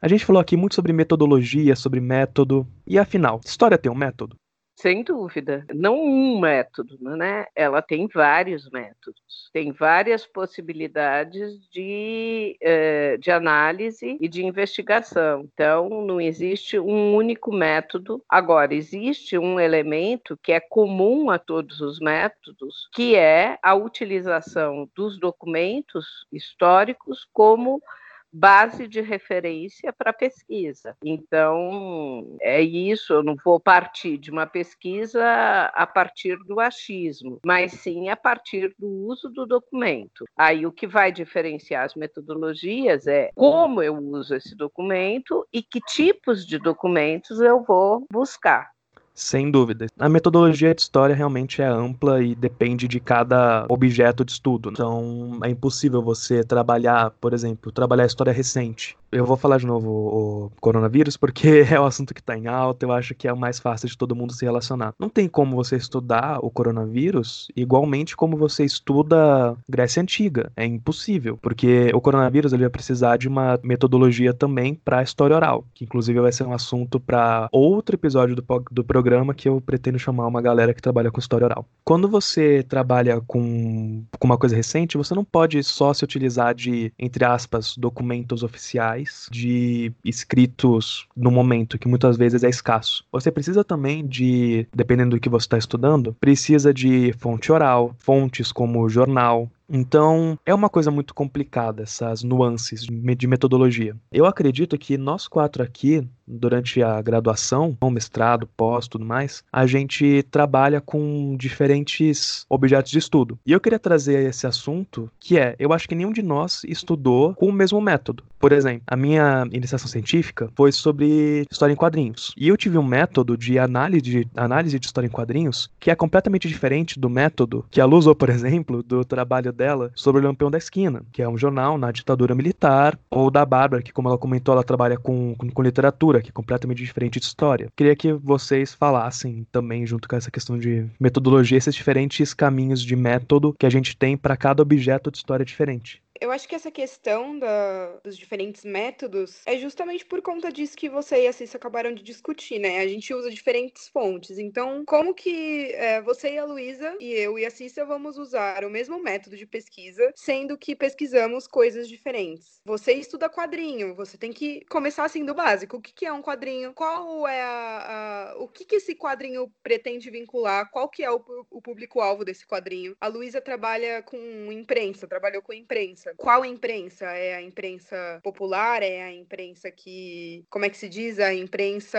A gente falou aqui muito sobre metodologia, sobre método, e afinal, história tem um método? Sem dúvida. Não um método, né? Ela tem vários métodos, tem várias possibilidades de, eh, de análise e de investigação. Então, não existe um único método. Agora, existe um elemento que é comum a todos os métodos, que é a utilização dos documentos históricos como base de referência para pesquisa. Então, é isso, eu não vou partir de uma pesquisa a partir do achismo, mas sim a partir do uso do documento. Aí o que vai diferenciar as metodologias é como eu uso esse documento e que tipos de documentos eu vou buscar. Sem dúvida. A metodologia de história realmente é ampla e depende de cada objeto de estudo. Então, é impossível você trabalhar, por exemplo, trabalhar história recente eu vou falar de novo o coronavírus porque é o assunto que está em alta, eu acho que é o mais fácil de todo mundo se relacionar. Não tem como você estudar o coronavírus igualmente como você estuda Grécia Antiga, é impossível, porque o coronavírus ele vai precisar de uma metodologia também para a história oral, que inclusive vai ser um assunto para outro episódio do, do programa que eu pretendo chamar uma galera que trabalha com história oral. Quando você trabalha com, com uma coisa recente, você não pode só se utilizar de, entre aspas, documentos oficiais de escritos no momento, que muitas vezes é escasso. Você precisa também de, dependendo do que você está estudando, precisa de fonte oral, fontes como jornal, então, é uma coisa muito complicada essas nuances de metodologia. Eu acredito que nós quatro aqui, durante a graduação, mestrado, pós, tudo mais, a gente trabalha com diferentes objetos de estudo. E eu queria trazer esse assunto, que é, eu acho que nenhum de nós estudou com o mesmo método. Por exemplo, a minha iniciação científica foi sobre história em quadrinhos. E eu tive um método de análise de, análise de história em quadrinhos que é completamente diferente do método que a Lu usou, por exemplo, do trabalho dela sobre o Lampião da Esquina, que é um jornal na ditadura militar, ou da Bárbara, que, como ela comentou, ela trabalha com, com, com literatura, que é completamente diferente de história. Queria que vocês falassem também, junto com essa questão de metodologia, esses diferentes caminhos de método que a gente tem para cada objeto de história diferente. Eu acho que essa questão da, dos diferentes métodos é justamente por conta disso que você e a Cissa acabaram de discutir, né? A gente usa diferentes fontes. Então, como que é, você e a Luísa, e eu e a Cissa, vamos usar o mesmo método de pesquisa, sendo que pesquisamos coisas diferentes? Você estuda quadrinho, você tem que começar assim do básico. O que, que é um quadrinho? Qual é a, a o que, que esse quadrinho pretende vincular? Qual que é o, o público-alvo desse quadrinho? A Luísa trabalha com imprensa, trabalhou com imprensa. Imprensa. Qual imprensa? É a imprensa popular? É a imprensa que. Como é que se diz? A imprensa.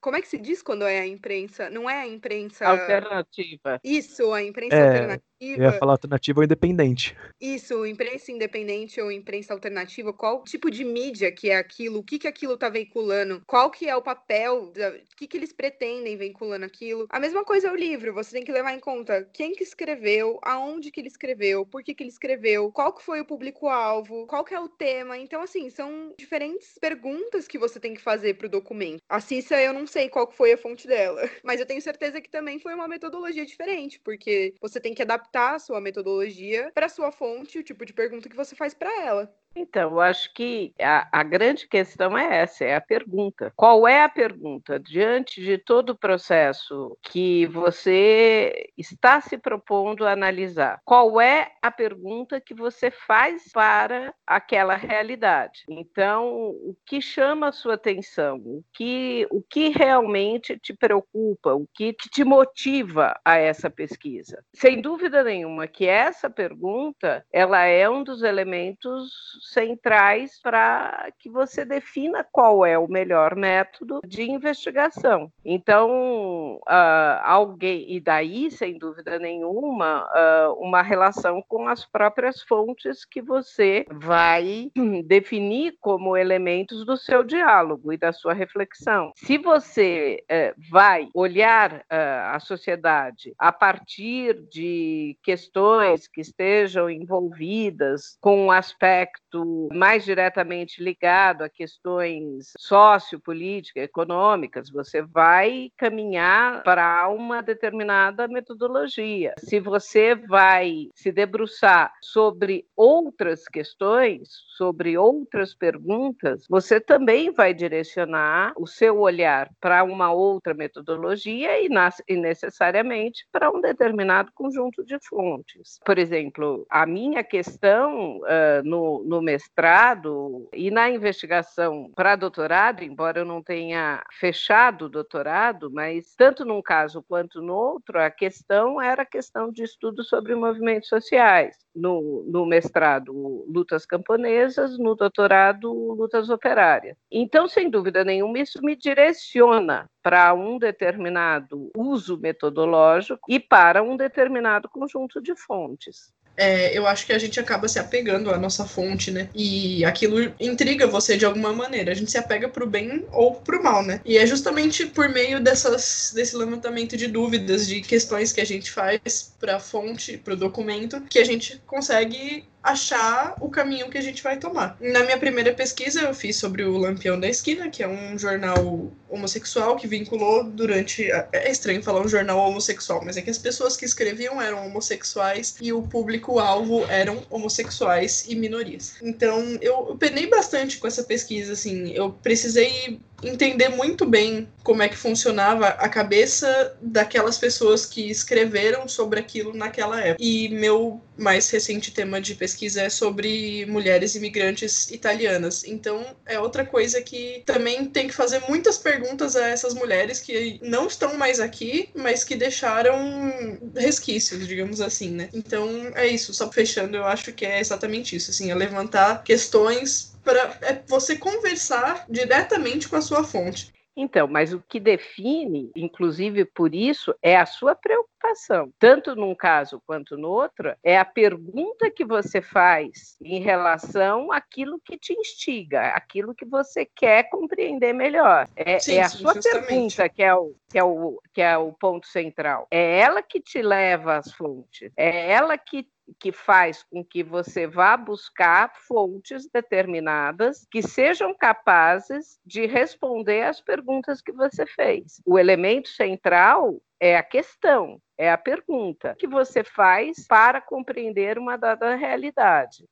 Como é que se diz quando é a imprensa? Não é a imprensa. Alternativa. Isso, a imprensa É, alternativa. Eu ia falar alternativa ou independente. Isso, imprensa independente ou imprensa alternativa, qual tipo de mídia que é aquilo, o que que aquilo tá veiculando, qual que é o papel, o que que eles pretendem veiculando aquilo. A mesma coisa é o livro, você tem que levar em conta quem que escreveu, aonde que ele escreveu, por que que ele escreveu, qual que foi o público-alvo, qual que é o tema. Então, assim, são diferentes perguntas que você tem que fazer pro documento. A Cissa, eu não sei qual que foi a fonte dela, mas eu tenho certeza que também foi uma metodologia diferente, porque você tem que adaptar a sua metodologia para sua fonte, o tipo de pergunta que você faz para ela. Então, eu acho que a, a grande questão é essa, é a pergunta. Qual é a pergunta? Diante de todo o processo que você está se propondo a analisar, qual é a pergunta que você faz para aquela realidade? Então, o que chama a sua atenção? O que, o que realmente te preocupa? O que te motiva a essa pesquisa? Sem dúvida nenhuma que essa pergunta, ela é um dos elementos centrais para que você defina qual é o melhor método de investigação. Então, ah, alguém, e daí, sem dúvida nenhuma, ah, uma relação com as próprias fontes que você vai definir como elementos do seu diálogo e da sua reflexão. Se você eh, vai olhar ah, a sociedade a partir de questões que estejam envolvidas com um aspecto mais diretamente ligado a questões sociopolíticas, econômicas, você vai caminhar para uma determinada metodologia. Se você vai se debruçar sobre outras questões, sobre outras perguntas, você também vai direcionar o seu olhar para uma outra metodologia e, e necessariamente para um determinado conjunto de fontes. Por exemplo, a minha questão ah, no, no mestrado e na investigação para doutorado, embora eu não tenha fechado o doutorado, mas tanto num caso quanto no outro, a questão era a questão de estudo sobre movimentos sociais. No, no mestrado, lutas camponesas, no doutorado, lutas operárias. Então, sem dúvida nenhuma, isso me direciona para um determinado uso metodológico e para um determinado conjunto de fontes. É, eu acho que a gente acaba se apegando à nossa fonte, né? E aquilo intriga você de alguma maneira. A gente se apega pro bem ou pro mal, né? E é justamente por meio dessas, desse levantamento de dúvidas, de questões que a gente faz pra fonte, pro documento, que a gente consegue achar o caminho que a gente vai tomar. Na minha primeira pesquisa, eu fiz sobre o Lampião da Esquina, que é um jornal homossexual que vinculou durante. É estranho falar um jornal homossexual, mas é que as pessoas que escreviam eram homossexuais e o público-alvo eram homossexuais e minorias. Então, eu penei bastante com essa pesquisa, assim. Eu precisei entender muito bem como é que funcionava a cabeça daquelas pessoas que escreveram sobre aquilo naquela época. E meu mais recente tema de pesquisa é sobre mulheres imigrantes italianas. Então, é outra coisa que também tem que fazer muitas perguntas a essas mulheres que não estão mais aqui, mas que deixaram resquícios, digamos assim, né? Então, é isso. Só fechando, eu acho que é exatamente isso, assim, é levantar questões para é você conversar diretamente com a sua fonte. Então, mas o que define, inclusive por isso, é a sua preocupação. Tanto num caso quanto no outro, é a pergunta que você faz em relação àquilo que te instiga, aquilo que você quer compreender melhor. É, Sim, é a sim, sua justamente. pergunta que é, o, que, é o, que é o ponto central. É ela que te leva às fontes. É ela que que faz com que você vá buscar fontes determinadas que sejam capazes de responder às perguntas que você fez. O elemento central é a questão, é a pergunta que você faz para compreender uma dada realidade.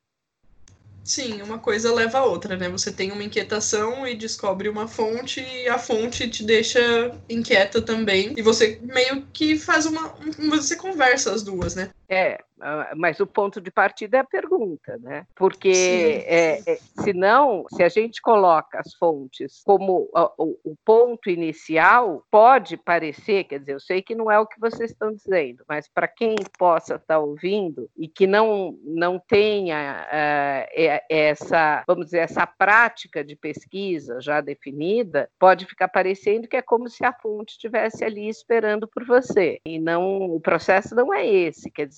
Sim, uma coisa leva a outra, né? Você tem uma inquietação e descobre uma fonte, e a fonte te deixa inquieta também. E você meio que faz uma. Você conversa as duas, né? É, ah, mas o ponto de partida é a pergunta, né? Porque é, é, senão, se a gente coloca as fontes como o, o, ponto inicial, pode parecer, quer dizer, eu sei que não é o que vocês estão dizendo, mas para quem possa estar tá ouvindo e que não, não tenha uh, essa, vamos dizer, essa prática de pesquisa já definida, pode ficar parecendo que é como se a fonte estivesse ali esperando por você. E não, o processo não é esse, quer dizer,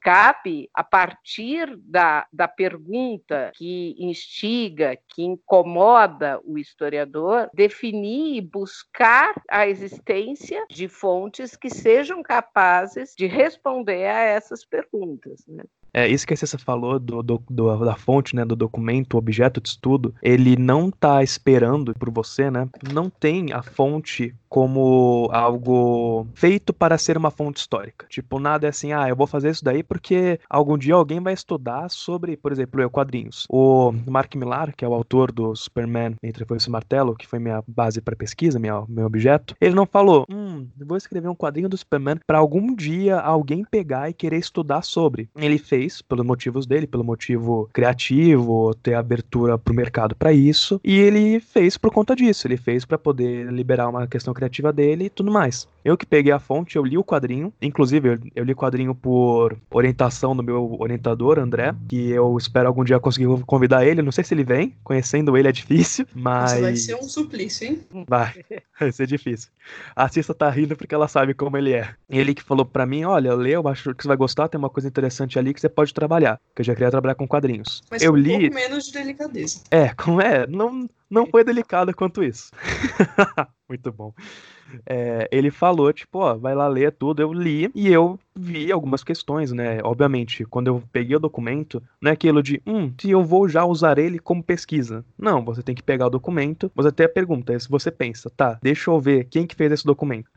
cabe, a partir da, da pergunta que instiga, que incomoda o historiador, definir e buscar a existência de fontes que sejam capazes de responder a essas perguntas. Né? É, isso que a Cessa falou do, do, do, da fonte, né, do documento, objeto de estudo, ele não está esperando por você, né? Não tem a fonte como algo feito para ser uma fonte histórica. Tipo, nada é assim, ah, eu vou fazer isso daí porque algum dia alguém vai estudar sobre, por exemplo, eu quadrinhos. O Mark Millar, que é o autor do Superman Entre Foi esse Martelo, que foi minha base para pesquisa, minha, meu objeto, ele não falou, hum, vou escrever um quadrinho do Superman para algum dia alguém pegar e querer estudar sobre. Ele fez fez, pelos motivos dele, pelo motivo criativo, ter abertura para o mercado para isso, e ele fez por conta disso, ele fez para poder liberar uma questão criativa dele e tudo mais. Eu que peguei a fonte, eu li o quadrinho, inclusive eu, eu li o quadrinho por orientação do meu orientador, André, que eu espero algum dia conseguir convidar ele, não sei se ele vem, conhecendo ele é difícil, mas... Isso vai ser um suplício, hein? Vai, vai ser difícil. A Cissa tá rindo porque ela sabe como ele é. Ele que falou para mim, olha, lê, eu acho que você vai gostar, tem uma coisa interessante ali que você pode trabalhar, que eu já queria trabalhar com quadrinhos. Mas eu um li... pouco menos de delicadeza. É, como é, não, não foi delicado quanto isso. Muito bom. É, ele falou, tipo, ó, vai lá ler tudo. Eu li e eu vi algumas questões, né? Obviamente, quando eu peguei o documento, não é aquilo de, hum, se eu vou já usar ele como pesquisa. Não, você tem que pegar o documento, você até pergunta, se você pensa, tá, deixa eu ver quem que fez esse documento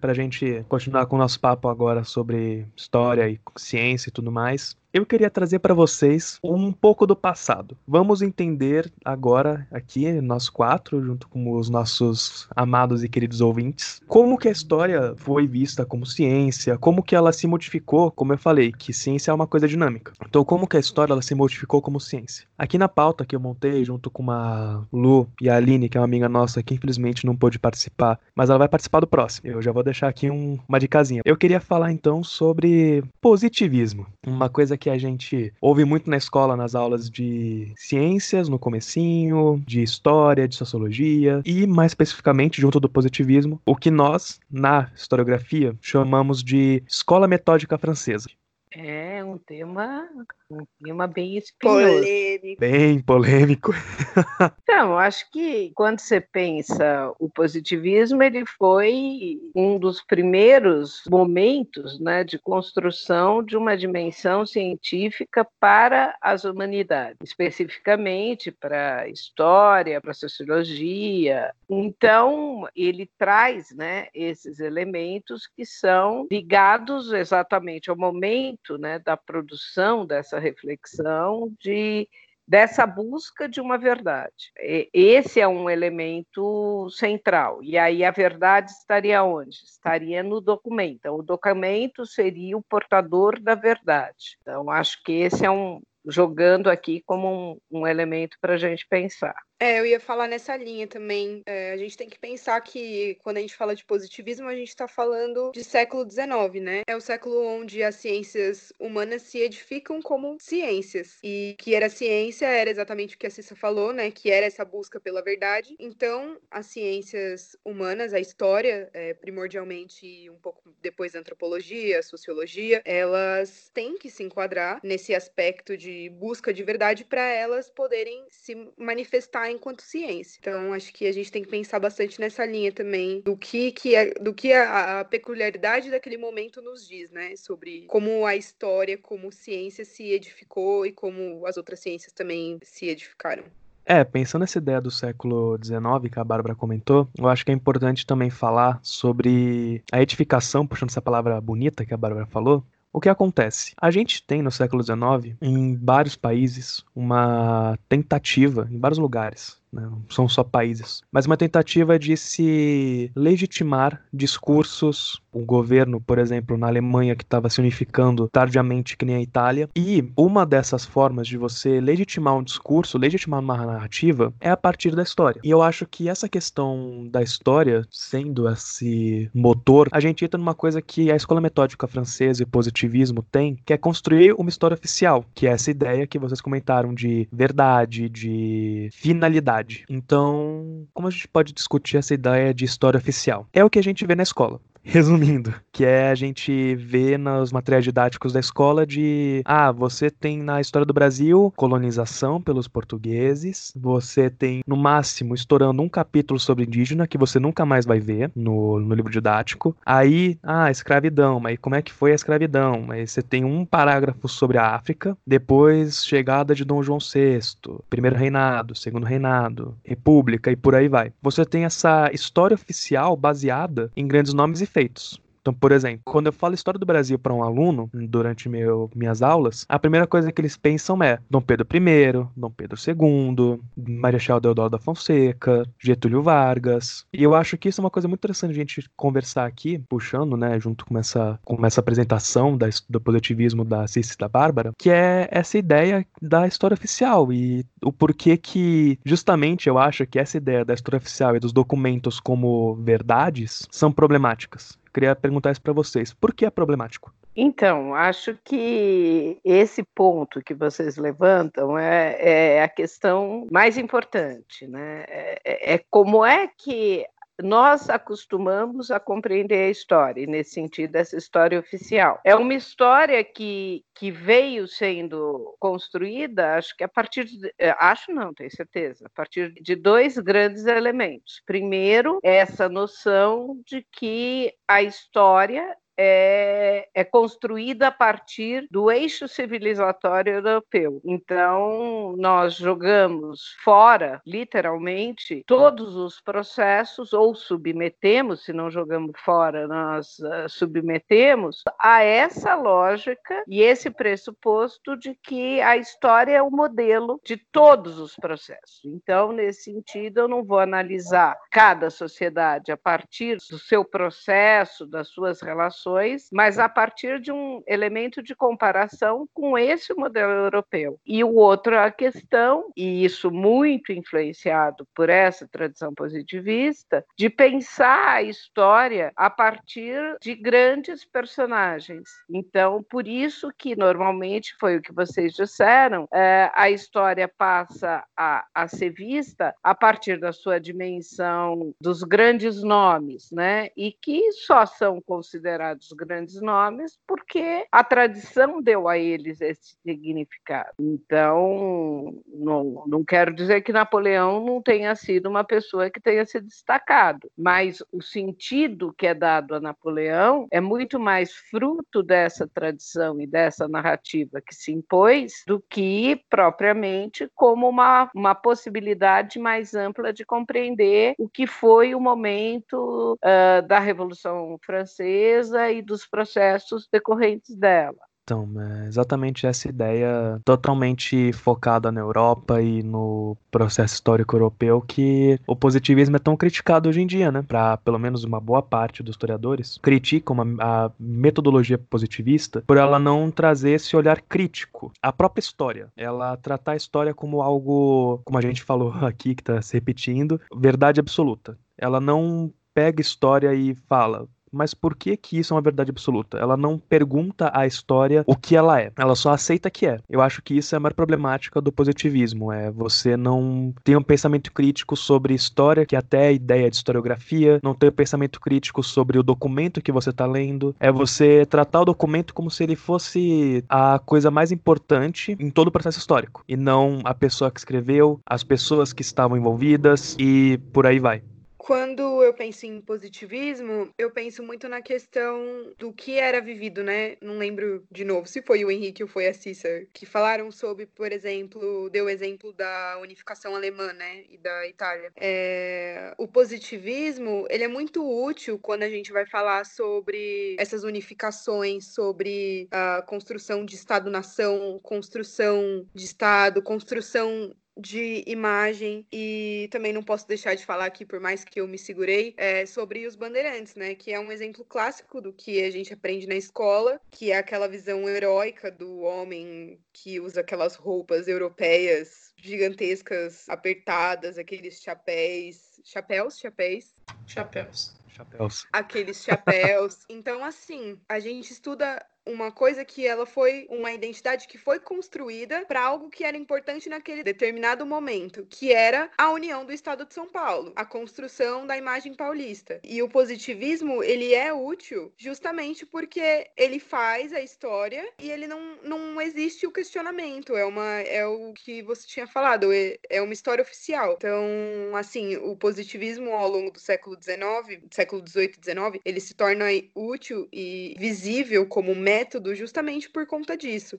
para a gente continuar com o nosso papo agora sobre história e ciência e tudo mais eu queria trazer para vocês um pouco do passado. Vamos entender agora aqui, nós quatro, junto com os nossos amados e queridos ouvintes, como que a história foi vista como ciência, como que ela se modificou, como eu falei, que ciência é uma coisa dinâmica. Então, como que a história ela se modificou como ciência. Aqui na pauta que eu montei, junto com a Lu e a Aline, que é uma amiga nossa que infelizmente não pôde participar, mas ela vai participar do próximo. Eu já vou deixar aqui um, uma dicasinha. Eu queria falar então sobre positivismo, uma coisa que que a gente ouve muito na escola, nas aulas de ciências, no comecinho, de história, de sociologia, e mais especificamente, junto do positivismo, o que nós, na historiografia, chamamos de escola metódica francesa. É um tema, um tema bem espinhoso. Polêmico. Bem polêmico. então, acho que quando você pensa o positivismo, ele foi um dos primeiros momentos né, de construção de uma dimensão científica para as humanidades, especificamente para a história, para a sociologia. Então, ele traz né, esses elementos que são ligados exatamente ao momento né, da produção dessa reflexão, de dessa busca de uma verdade. Esse é um elemento central. E aí a verdade estaria onde? Estaria no documento. Então, o documento seria o portador da verdade. Então, acho que esse é um jogando aqui como um, um elemento para a gente pensar. É, eu ia falar nessa linha também. É, a gente tem que pensar que quando a gente fala de positivismo, a gente está falando de século XIX, né? É o século onde as ciências humanas se edificam como ciências. E que era ciência era exatamente o que a Cissa falou, né? Que era essa busca pela verdade. Então, as ciências humanas, a história, é, primordialmente um pouco depois a antropologia, a sociologia, elas têm que se enquadrar nesse aspecto de busca de verdade para elas poderem se manifestar enquanto ciência. Então, acho que a gente tem que pensar bastante nessa linha também do que, que é, do que a, a peculiaridade daquele momento nos diz, né? Sobre como a história, como ciência se edificou e como as outras ciências também se edificaram. É, pensando nessa ideia do século XIX que a Bárbara comentou, eu acho que é importante também falar sobre a edificação, puxando essa palavra bonita que a Bárbara falou, o que acontece? A gente tem no século XIX, em vários países, uma tentativa, em vários lugares? Não são só países, mas uma tentativa de se legitimar discursos o governo, por exemplo, na Alemanha que estava se unificando tardiamente que nem a Itália. E uma dessas formas de você legitimar um discurso, legitimar uma narrativa, é a partir da história. E eu acho que essa questão da história, sendo esse motor, a gente entra numa coisa que a escola metódica francesa e positivismo tem, que é construir uma história oficial, que é essa ideia que vocês comentaram de verdade, de finalidade. Então, como a gente pode discutir essa ideia de história oficial? É o que a gente vê na escola. Resumindo, que é a gente vê nos materiais didáticos da escola de ah, você tem na história do Brasil colonização pelos portugueses, você tem no máximo estourando um capítulo sobre indígena que você nunca mais vai ver no, no livro didático. Aí, ah, escravidão, mas como é que foi a escravidão? Aí você tem um parágrafo sobre a África, depois chegada de Dom João VI, primeiro reinado, segundo reinado, república e por aí vai. Você tem essa história oficial baseada em grandes nomes e feitos. Então, por exemplo, quando eu falo história do Brasil para um aluno durante meu, minhas aulas, a primeira coisa que eles pensam é Dom Pedro I, Dom Pedro II, Marechal Deodoro da Fonseca, Getúlio Vargas. E eu acho que isso é uma coisa muito interessante a gente conversar aqui, puxando, né, junto com essa, com essa apresentação da, do positivismo da Cici da Bárbara, que é essa ideia da história oficial e o porquê que, justamente, eu acho que essa ideia da história oficial e dos documentos como verdades são problemáticas queria perguntar isso para vocês. Por que é problemático? Então, acho que esse ponto que vocês levantam é, é a questão mais importante, né? É, é, é como é que nós acostumamos a compreender a história, e nesse sentido, essa história oficial. É uma história que, que veio sendo construída, acho que a partir de. Eh, acho não, tenho certeza, a partir de dois grandes elementos. Primeiro, essa noção de que a história é, é construída a partir do eixo civilizatório europeu. Então, nós jogamos fora, literalmente, todos os processos, ou submetemos, se não jogamos fora, nós uh, submetemos a essa lógica e esse pressuposto de que a história é o modelo de todos os processos. Então, nesse sentido, eu não vou analisar cada sociedade a partir do seu processo, das suas relações mas a partir de um elemento de comparação com esse modelo europeu. E o outro, a questão, e isso muito influenciado por essa tradição positivista, de pensar a história a partir de grandes personagens. Então, por isso que normalmente foi o que vocês disseram, é, a história passa a, a ser vista a partir da sua dimensão dos grandes nomes, né? E que só são considerados considerados grandes nomes porque a tradição deu a eles esse significado. Então, não, não quero dizer que Napoleão não tenha sido uma pessoa que tenha se destacado, mas o sentido que é dado a Napoleão é muito mais fruto dessa tradição e dessa narrativa que se impôs do que propriamente como uma, uma possibilidade mais ampla de compreender o que foi o momento uh, da Revolução Francesa e dos processos decorrentes dela. Então, é exatamente essa ideia totalmente focada na Europa e no processo histórico europeu que o positivismo é tão criticado hoje em dia, né? Para pelo menos uma boa parte dos historiadores criticam a, a, metodologia positivista por ela não trazer esse olhar crítico à própria história. Ela tratar a história como algo, como a gente falou aqui, que está se repetindo, verdade absoluta. Ela não pega história e fala, mas por que que isso é uma verdade absoluta? Ela não pergunta à história o que ela é, ela só aceita que é. Eu acho que isso é a maior problemática do positivismo, é você não ter um pensamento crítico sobre história, que até a ideia de historiografia, não ter um pensamento crítico sobre o documento que você está lendo, é você tratar o documento como se ele fosse a coisa mais importante em todo o processo histórico, e não a pessoa que escreveu, as pessoas que estavam envolvidas e por aí vai. Quando eu penso em positivismo, eu penso muito na questão do que era vivido, né? Não lembro de novo se foi o Henrique ou foi a Cissa que falaram sobre, por exemplo, deu o exemplo da unificação alemã, né? E da Itália. É... O positivismo, ele é muito útil quando a gente vai falar sobre essas unificações, sobre a construção de Estado-nação, construção de Estado, construção de imagem e também não posso deixar de falar aqui, por mais que eu me segurei, é sobre os bandeirantes, né? Que é um exemplo clássico do que a gente aprende na escola, que é aquela visão heróica do homem que usa aquelas roupas europeias gigantescas, apertadas, aqueles chapéus, chapéus, chapéus, chapéus. Chapéus. Aqueles chapéus. Então, assim, a gente estuda uma coisa que ela foi uma identidade que foi construída para algo que era importante naquele determinado momento, que era a união do Estado de São Paulo, a construção da imagem paulista. E o positivismo, ele é útil justamente porque ele faz a história e ele não, não existe o questionamento, é uma é o que você tinha falado, é, é uma história oficial. Então, assim, o positivismo ao longo do século XIX, século XVIII e XIX, ele se torna útil e visível como justamente por conta disso.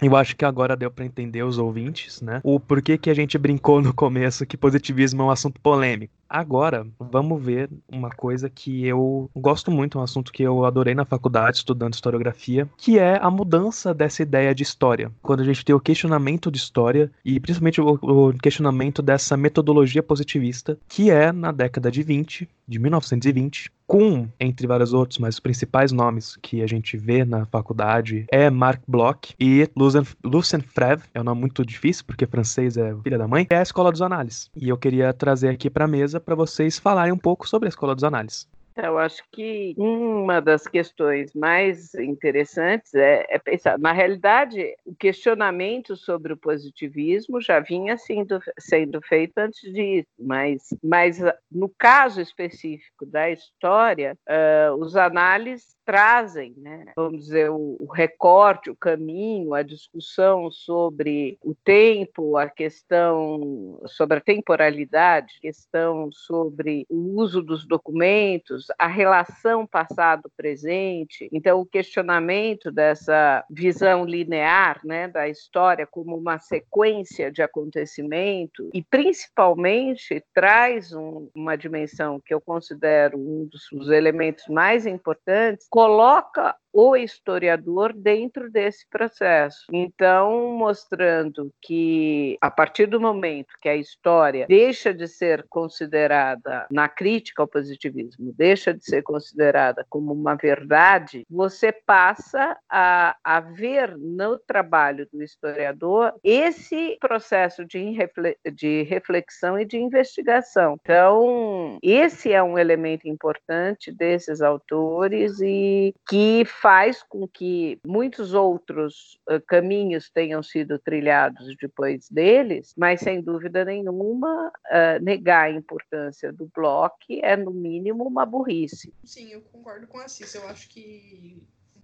Eu acho que agora deu para entender os ouvintes, né? O porquê que a gente brincou no começo que positivismo é um assunto polêmico. Agora, vamos ver uma coisa que eu gosto muito, um assunto que eu adorei na faculdade, estudando historiografia, que é a mudança dessa ideia de história. Quando a gente tem o questionamento de história, e principalmente o, questionamento dessa metodologia positivista, que é na década de 20, de 1920, com, entre vários outros, mas os principais nomes que a gente vê na faculdade é Marc Bloch e Lucien, Lucien Freve, é um nome muito difícil, porque francês é filha da mãe, é a Escola dos Análises. E eu queria trazer aqui para a mesa para vocês falarem um pouco sobre a Escola dos Análises. Eu acho que uma das questões mais interessantes é, é, pensar. Na realidade, o questionamento sobre o positivismo já vinha sendo, sendo feito antes disso, mas, mas no caso específico da história, uh, os análises trazem, né, vamos dizer, o, o, recorte, o caminho, a discussão sobre o tempo, a questão sobre a temporalidade, questão sobre o uso dos documentos, a relação passado-presente. Então, o questionamento dessa visão linear né, da história como uma sequência de acontecimento e, principalmente, traz um, uma dimensão que eu considero um dos, dos elementos mais importantes coloca o historiador dentro desse processo. Então, mostrando que a partir do momento que a história deixa de ser considerada na crítica ao positivismo, deixa de ser considerada como uma verdade, você passa a, a ver no trabalho do historiador esse processo de, de reflexão e de investigação. Então, esse é um elemento importante desses autores e que faz com que muitos outros uh, caminhos tenham sido trilhados depois deles, mas sem dúvida nenhuma, uh, negar a importância do bloco é, no mínimo, uma burrice. Sim, eu concordo com a Cissa. Eu acho que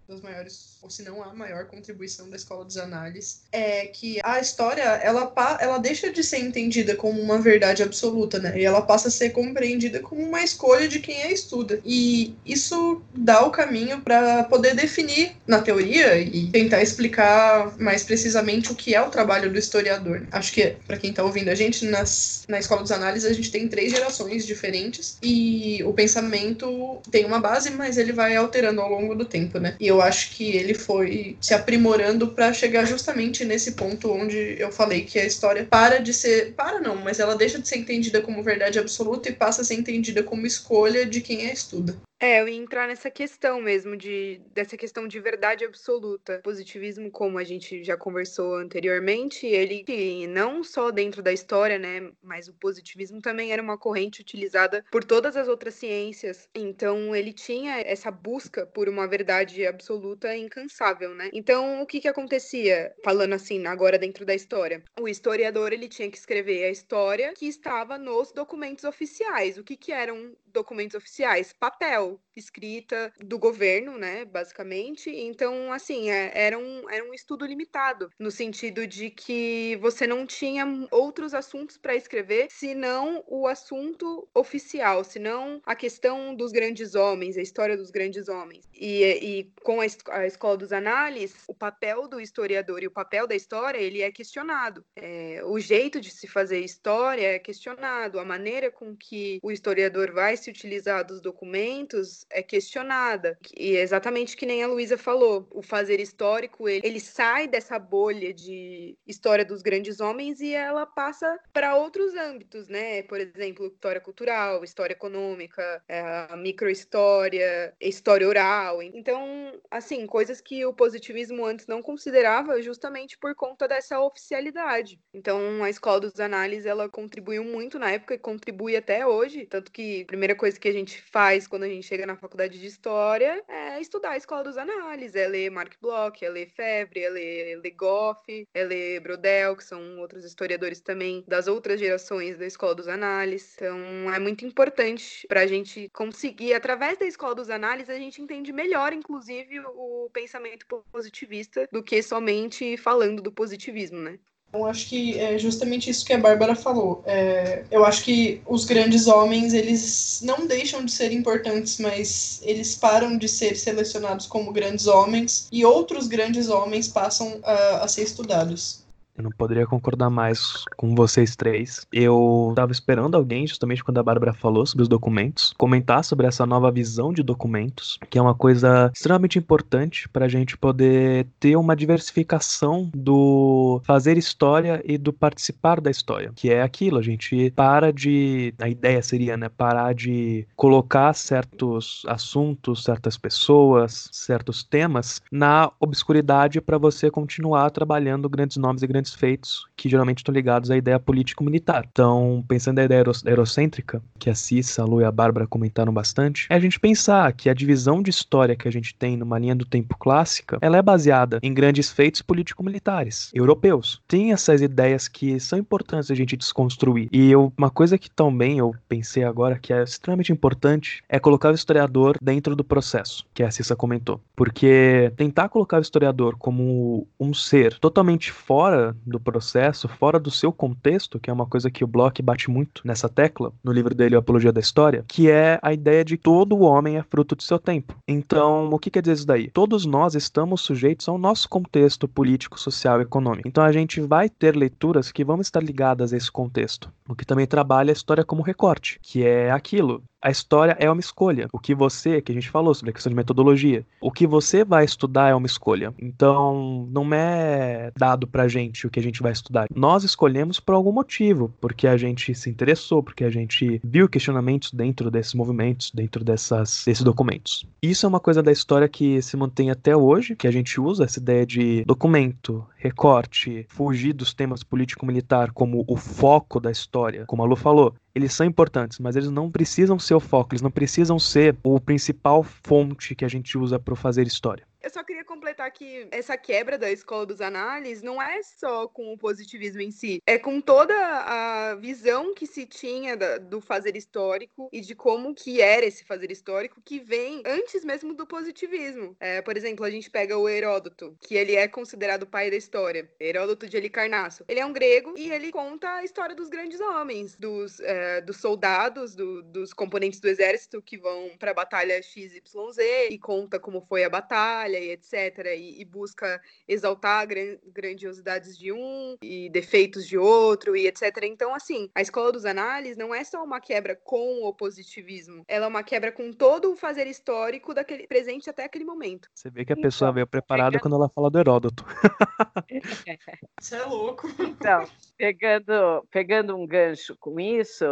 das maiores, ou se não a maior contribuição da escola dos análises, é que a história ela, ela deixa de ser entendida como uma verdade absoluta, né? E ela passa a ser compreendida como uma escolha de quem a estuda. E isso dá o caminho para poder definir na teoria e tentar explicar mais precisamente o que é o trabalho do historiador. Acho que, para quem está ouvindo a gente, nas, na escola dos análises a gente tem três gerações diferentes e o pensamento tem uma base, mas ele vai alterando ao longo do tempo, né? E eu eu acho que ele foi se aprimorando para chegar justamente nesse ponto onde eu falei que a história para de ser. Para não, mas ela deixa de ser entendida como verdade absoluta e passa a ser entendida como escolha de quem a estuda. É, eu ia entrar nessa questão mesmo, de, dessa questão de verdade absoluta. Positivismo, como a gente já conversou anteriormente, ele não só dentro da história, né, mas o positivismo também era uma corrente utilizada por todas as outras ciências. Então, ele tinha essa busca por uma verdade absoluta incansável, né? Então, o que que acontecia, falando assim, agora dentro da história? O historiador, ele tinha que escrever a história que estava nos documentos oficiais. O que que eram documentos oficiais? Papel escrita do governo, né, basicamente. Então, assim, é, era, um, era um estudo limitado, no sentido de que você não tinha outros assuntos para escrever, senão o assunto oficial, senão a questão dos grandes homens, a história dos grandes homens. E, e com a, a escola dos análises, o papel do historiador e o papel da história, ele é questionado. É, o jeito de se fazer história é questionado, a maneira com que o historiador vai se se utilizar dos documentos é questionada. E é exatamente que nem a Luísa falou. O fazer histórico, ele, ele sai dessa bolha de história dos grandes homens e ela passa para outros âmbitos, né? Por exemplo, história cultural, história econômica, é, microhistória, história oral. Então, assim, coisas que o positivismo antes não considerava justamente por conta dessa oficialidade. Então, a escola dos análises, ela contribuiu muito na época e contribui até hoje, tanto que a primeira coisa que a gente faz quando a gente chega na faculdade de história é estudar a escola dos análises, é ler Mark Bloch, é ler Febre, é ler, ler Goff, é ler Brodel, que são outros historiadores também das outras gerações da escola dos análises. Então, é muito importante para a gente conseguir, através da escola dos análises, a gente entende melhor, inclusive, o pensamento positivista do que somente falando do positivismo, né? Eu acho que é justamente isso que a Bárbara falou. É, eu acho que os grandes homens, eles não deixam de ser importantes, mas eles param de ser selecionados como grandes homens e outros grandes homens passam a, a ser estudados. Eu não poderia concordar mais com vocês três. Eu estava esperando alguém, justamente quando a Bárbara falou sobre os documentos, comentar sobre essa nova visão de documentos, que é uma coisa extremamente importante para a gente poder ter uma diversificação do fazer história e do participar da história, que é aquilo, a gente para de. A ideia seria, né, parar de colocar certos assuntos, certas pessoas, certos temas na obscuridade para você continuar trabalhando grandes nomes e grandes grandes feitos que geralmente estão ligados à ideia político-militar. Então, pensando na ideia eurocêntrica, que a Cissa, a Lu e a Bárbara comentaram bastante, é a gente pensar que a divisão de história que a gente tem numa linha do tempo clássica, ela é baseada em grandes feitos político-militares europeus. Tem essas ideias que são importantes a gente desconstruir. E eu, uma coisa que também eu pensei agora que é extremamente importante é colocar o historiador dentro do processo, que a Cissa comentou. Porque tentar colocar o historiador como um ser totalmente fora do processo, fora do seu contexto, que é uma coisa que o Bloch bate muito nessa tecla, no livro dele, Apologia da História, que é a ideia de todo homem é fruto de seu tempo. Então, o que quer dizer isso daí? Todos nós estamos sujeitos ao nosso contexto político, social e econômico. Então, a gente vai ter leituras que vão estar ligadas a esse contexto. O que também trabalha a história como recorte, que é aquilo a história é uma escolha. O que você, que a gente falou sobre a questão de metodologia, o que você vai estudar é uma escolha. Então, não é dado pra gente o que a gente vai estudar. Nós escolhemos por algum motivo, porque a gente se interessou, porque a gente viu questionamentos dentro desses movimentos, dentro dessas, desses documentos. Isso é uma coisa da história que se mantém até hoje, que a gente usa essa ideia de documento, recorte, fugir dos temas político-militar como o foco da história, como a Lu falou eles são importantes, mas eles não precisam ser o foco, eles não precisam ser o principal fonte que a gente usa para fazer história. Eu só queria completar que essa quebra da escola dos análises não é só com o positivismo em si, é com toda a visão que se tinha da, do fazer histórico e de como que era esse fazer histórico que vem antes mesmo do positivismo. É, por exemplo, a gente pega o Heródoto, que ele é considerado o pai da história, Heródoto de Helicarnasso. Ele é um grego e ele conta a história dos grandes homens, dos, é, dos soldados, do, dos componentes do exército que vão para a batalha XYZ e conta como foi a batalha batalha e etc., e, e busca exaltar gran, grandiosidades de um e defeitos de outro e etc. Então, assim, a escola dos análises não é só uma quebra com o positivismo, ela é uma quebra com todo o fazer histórico daquele presente até aquele momento. Você vê que a então, pessoa veio preparada pegando... quando ela fala do Heródoto. Você é louco. Então, pegando, pegando um gancho com isso,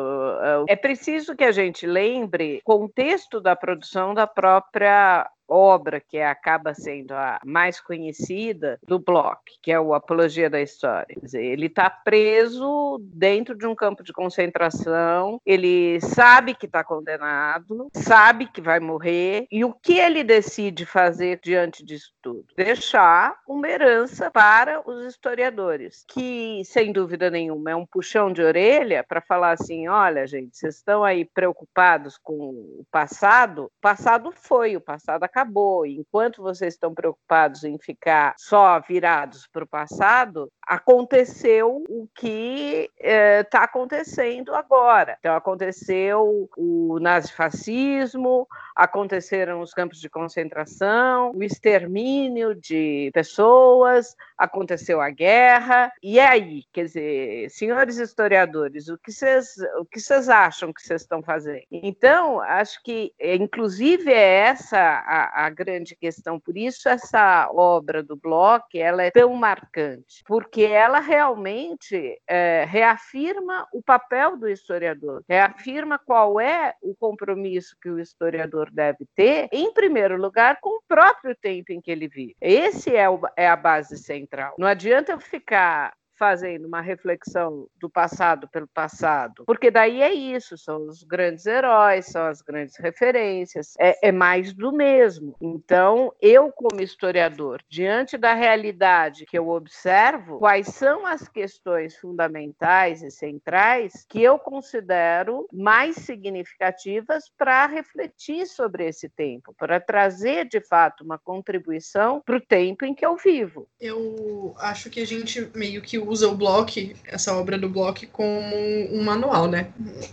é preciso que a gente lembre o contexto da produção da própria obra que acaba sendo a mais conhecida do Bloch, que é o Apologia da História. Dizer, ele está preso dentro de um campo de concentração, ele sabe que está condenado, sabe que vai morrer, e o que ele decide fazer diante disso tudo? Deixar uma herança para os historiadores, que, sem dúvida nenhuma, é um puxão de orelha para falar assim: olha, gente, vocês estão aí preocupados com o passado? O passado foi, o passado acabou acabou. Enquanto vocês estão preocupados em ficar só virados para o passado, aconteceu o que está é, tá acontecendo agora. Então, aconteceu o nazifascismo, aconteceram os campos de concentração, o extermínio de pessoas, aconteceu a guerra. E aí, quer dizer, senhores historiadores, o que vocês, o que vocês acham que vocês estão fazendo? Então, acho que, inclusive, é essa a, a grande questão. Por isso, essa obra do Bloch ela é tão marcante, porque ela realmente é, reafirma o papel do historiador, reafirma qual é o compromisso que o historiador deve ter, em primeiro lugar, com o próprio tempo em que ele vive. Esse é, o, é a base central. Não adianta eu ficar fazendo uma reflexão do passado pelo passado, porque daí é isso, são os grandes heróis, são as grandes referências, é, é mais do mesmo. Então, eu, como historiador, diante da realidade que eu observo, quais são as questões fundamentais e centrais que eu considero mais significativas para refletir sobre esse tempo, para trazer de fato uma contribuição para o tempo em que eu vivo. Eu acho que a gente meio que usa o Bloch, essa obra do Bloch, como um manual, né?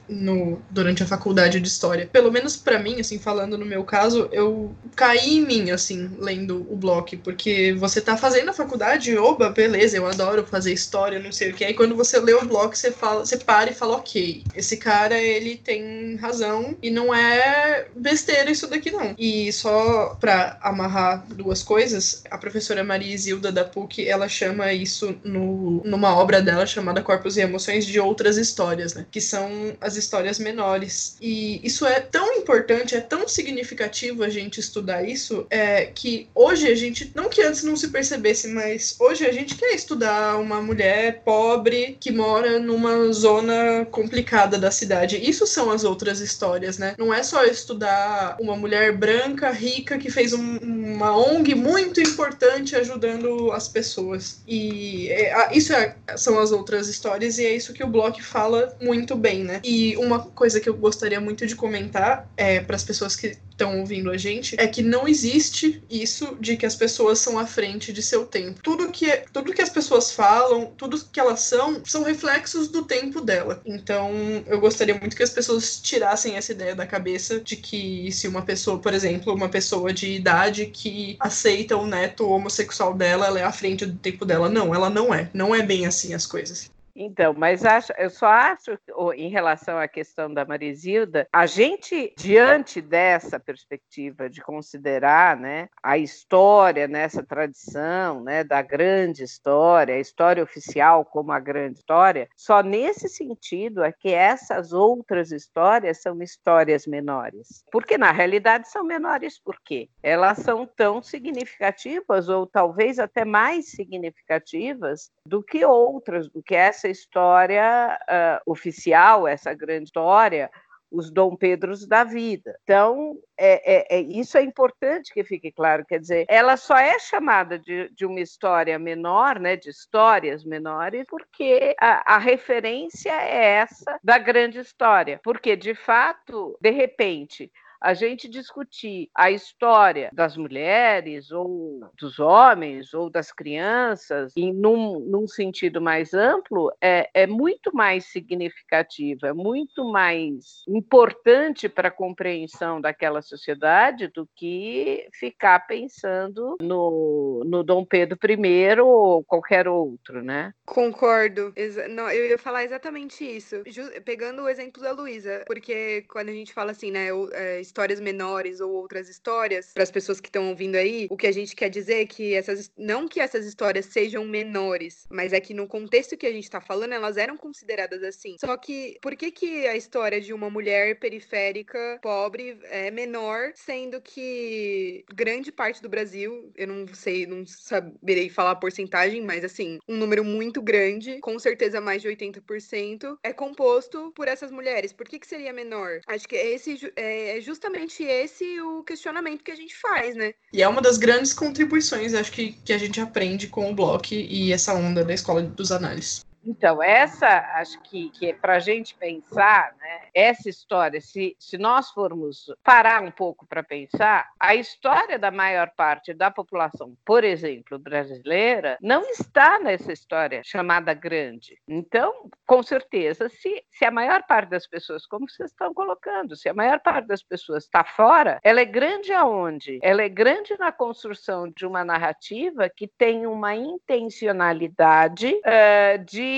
No, durante a faculdade de História. Pelo menos para mim, assim, falando no meu caso, eu caí em mim, assim, lendo o Bloch, porque você tá fazendo a faculdade, oba, beleza, eu adoro fazer história, não sei o que. Aí quando você lê o Bloch, você, fala, você para e fala, ok, esse cara, ele tem razão e não é besteira isso daqui, não. E só pra amarrar duas coisas, a professora Maria Isilda da PUC, ela chama isso no, numa obra dela chamada Corpos e Emoções de Outras Histórias, né? Que são as histórias menores. E isso é tão importante, é tão significativo a gente estudar isso, é, que hoje a gente, não que antes não se percebesse, mas hoje a gente quer estudar uma mulher pobre que mora numa zona complicada da cidade. Isso são as outras histórias, né? Não é só estudar uma mulher branca, rica, que fez um, uma ONG muito importante ajudando as pessoas. E é, isso são as outras histórias e é isso que o Bloch fala muito bem, né? E uma coisa que eu gostaria muito de comentar é para as pessoas que estão ouvindo a gente é que não existe isso de que as pessoas são à frente de seu tempo. Tudo que tudo que as pessoas falam, tudo que elas são, são reflexos do tempo dela. Então, eu gostaria muito que as pessoas tirassem essa ideia da cabeça de que se uma pessoa, por exemplo, uma pessoa de idade que aceita o neto homossexual dela, ela é à frente do tempo dela. Não, ela não é. Não é bem assim as coisas. Então, mas acho, eu só acho, em relação à questão da Marisilda, a gente, diante dessa perspectiva de considerar né, a história nessa tradição né, da grande história, a história oficial como a grande história, só nesse sentido é que essas outras histórias são histórias menores. Porque, na realidade, são menores por quê? Elas são tão significativas, ou talvez até mais significativas, do que outras, do que essa essa história uh, oficial, essa grande história, os Dom Pedros da vida. Então, é, é, é, isso é importante que fique claro, quer dizer, ela só é chamada de, de uma história menor, né, de histórias menores, porque a, a, referência é essa da grande história, porque, de fato, de repente, a gente discutir a história das mulheres ou dos homens ou das crianças em num, num sentido mais amplo é, é muito mais significativo, é muito mais importante para a compreensão daquela sociedade do que ficar pensando no, no Dom Pedro I ou qualquer outro, né? Concordo. Não, eu ia falar exatamente isso. Pegando o exemplo da Luísa, porque quando a gente fala assim, né, é, histórias menores ou outras histórias, para as pessoas que estão ouvindo aí, o que a gente quer dizer é que essas não que essas histórias sejam menores, mas é que no contexto que a gente está falando, elas eram consideradas assim. Só que por que que a história de uma mulher periférica, pobre, é menor, sendo que grande parte do Brasil, eu não sei, não saberei falar a porcentagem, mas assim, um número muito grande, com certeza mais de 80%, é composto por essas mulheres. Por que que seria menor? Acho que esse é, é justamente esse o questionamento que a gente faz, né? E é uma das grandes contribuições, acho que, que a gente aprende com o Bloch e essa onda da escola dos análises. Então, essa, acho que, que é para a gente pensar, né, essa história, se, se nós formos parar um pouco para pensar, a história da maior parte da população, por exemplo, brasileira, não está nessa história chamada grande. Então, com certeza, se, se a maior parte das pessoas, como vocês estão colocando, se a maior parte das pessoas está fora, ela é grande aonde? Ela é grande na construção de uma narrativa que tem uma intencionalidade uh, de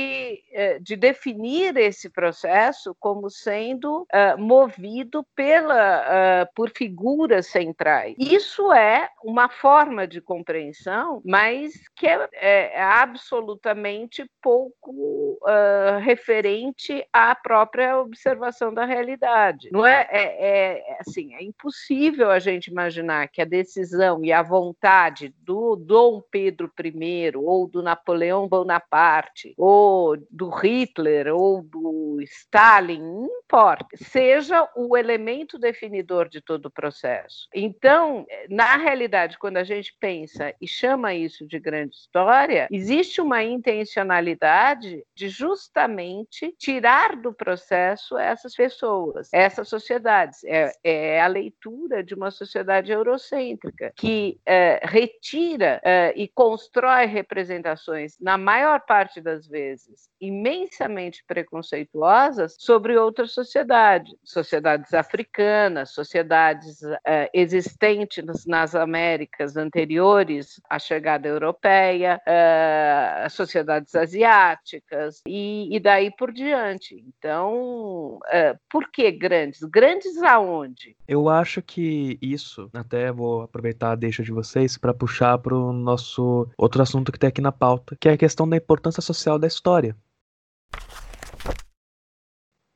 eh, de, definir esse processo como sendo uh, movido pela, uh, por figuras centrais. Isso é uma forma de compreensão, mas que é, é absolutamente pouco uh, referente à própria observação da realidade. Não é, é, é, assim, é impossível a gente imaginar que a decisão e a vontade do Dom Pedro I ou do Napoleão Bonaparte ou do Hitler ou do Stalin, não importa, seja o elemento definidor de todo o processo. Então, na realidade, quando a gente pensa e chama isso de grande história, existe uma intencionalidade de justamente tirar do processo essas pessoas, essas sociedades. É, é a leitura de uma sociedade eurocêntrica que é, retira é, e constrói representações, na maior parte das vezes, vezes imensamente preconceituosas sobre outras sociedades, sociedades africanas, sociedades uh, existentes nas Américas anteriores à chegada europeia, uh, sociedades asiáticas e, e, daí por diante. Então, uh, por que grandes? Grandes aonde? Eu acho que isso, até vou aproveitar a deixa de vocês para puxar para o nosso outro assunto que tem aqui na pauta, que é a questão da importância social da história.